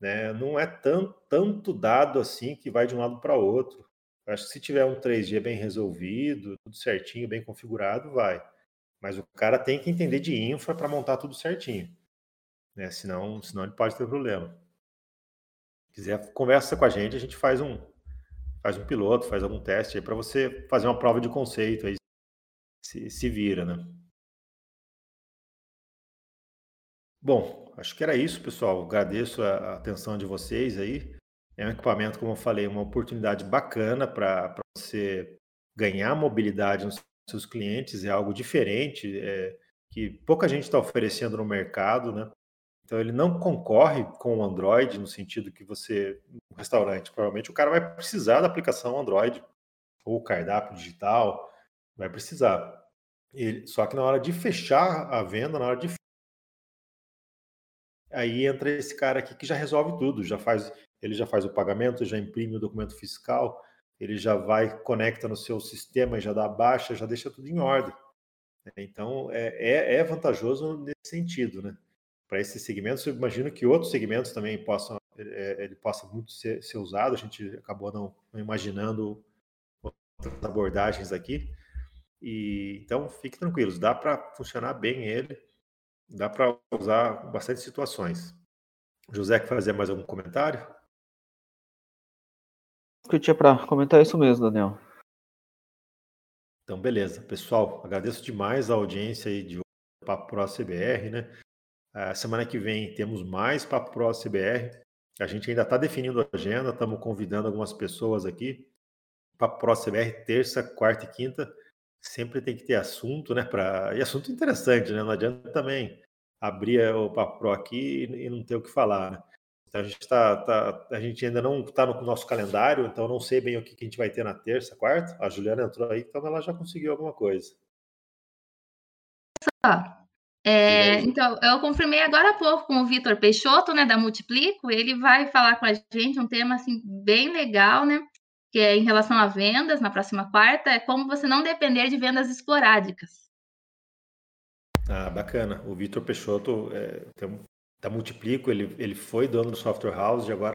Né? Não é tão, tanto dado assim que vai de um lado para outro. Acho que se tiver um 3G bem resolvido, tudo certinho, bem configurado, vai. Mas o cara tem que entender de infra para montar tudo certinho. Né? Senão, senão ele pode ter problema. Se quiser, conversa com a gente, a gente faz um, faz um piloto, faz algum teste aí para você fazer uma prova de conceito aí. Se, se vira, né? Bom, acho que era isso, pessoal. Agradeço a atenção de vocês aí. É um equipamento, como eu falei, uma oportunidade bacana para você ganhar mobilidade nos seus clientes. É algo diferente, é, que pouca gente está oferecendo no mercado, né? Então ele não concorre com o Android no sentido que você, um restaurante, provavelmente o cara vai precisar da aplicação Android ou cardápio digital, vai precisar. Ele, só que na hora de fechar a venda, na hora de aí entra esse cara aqui que já resolve tudo, já faz, ele já faz o pagamento, já imprime o documento fiscal, ele já vai conecta no seu sistema, já dá baixa, já deixa tudo em ordem. Então é, é, é vantajoso nesse sentido, né? Para esses segmentos. Eu imagino que outros segmentos também possam é, ele possa muito ser, ser, usado. A gente acabou não, não, imaginando outras abordagens aqui. E então fique tranquilos, dá para funcionar bem ele, dá para usar bastante situações. José, quer fazer mais algum comentário? que eu tinha para comentar é isso mesmo, Daniel. Então, beleza. Pessoal, agradeço demais a audiência aí de Papo Pro CBR, né? A semana que vem temos mais Papo Pro CBR. A gente ainda está definindo a agenda, estamos convidando algumas pessoas aqui. Papo Pro CBR, terça, quarta e quinta. Sempre tem que ter assunto, né? Pra... E assunto interessante, né? Não adianta também abrir o Papo Pro aqui e não ter o que falar, né? Então a gente tá, tá, a gente ainda não está no nosso calendário, então não sei bem o que, que a gente vai ter na terça, quarta. A Juliana entrou aí, então ela já conseguiu alguma coisa. É, então, eu confirmei agora há pouco com o Vitor Peixoto, né, da Multiplico, ele vai falar com a gente um tema, assim, bem legal, né, que é em relação a vendas, na próxima quarta, é como você não depender de vendas esporádicas. Ah, bacana. O Vitor Peixoto é, tem, da Multiplico, ele, ele foi dono do Software House e agora,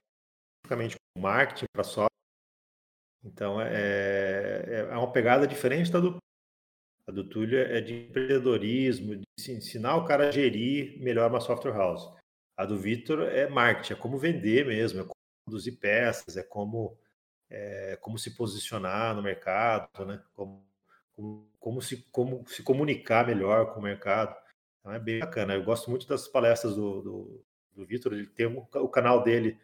basicamente, marketing para software. Então, é, é, é uma pegada diferente da do a do Túlio é de empreendedorismo, de ensinar o cara a gerir melhor uma software house. A do Vitor é marketing, é como vender mesmo, é como produzir peças, é como, é, como se posicionar no mercado, né? como, como, como, se, como se comunicar melhor com o mercado. Então é bem bacana. Eu gosto muito das palestras do, do, do Vitor, ele tem o, o canal dele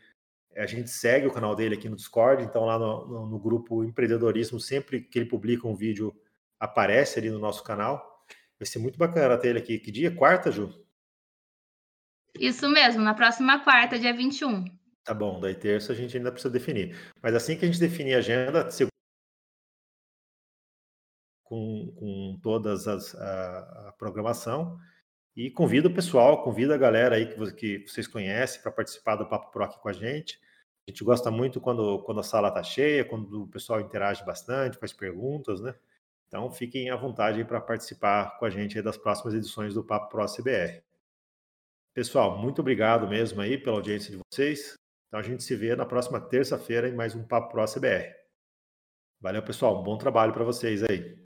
a gente segue o canal dele aqui no Discord, então lá no, no, no, grupo Empreendedorismo, sempre que ele publica um vídeo, aparece ali no nosso canal. Vai ser muito bacana ter ele aqui. Que dia? Quarta, Ju? Isso mesmo, na próxima quarta, dia 21. Tá bom, daí terça a gente ainda precisa definir. Mas assim que a gente definir a agenda, com, com todas as a, a programação, e convido o pessoal, convido a galera aí que, que vocês conhecem para participar do Papo Pro aqui com a gente. A gente gosta muito quando, quando a sala está cheia, quando o pessoal interage bastante, faz perguntas, né? Então, fiquem à vontade para participar com a gente das próximas edições do Papo Pro CBR. Pessoal, muito obrigado mesmo aí pela audiência de vocês. Então, a gente se vê na próxima terça-feira em mais um Papo Pro CBR. Valeu, pessoal. Um bom trabalho para vocês aí.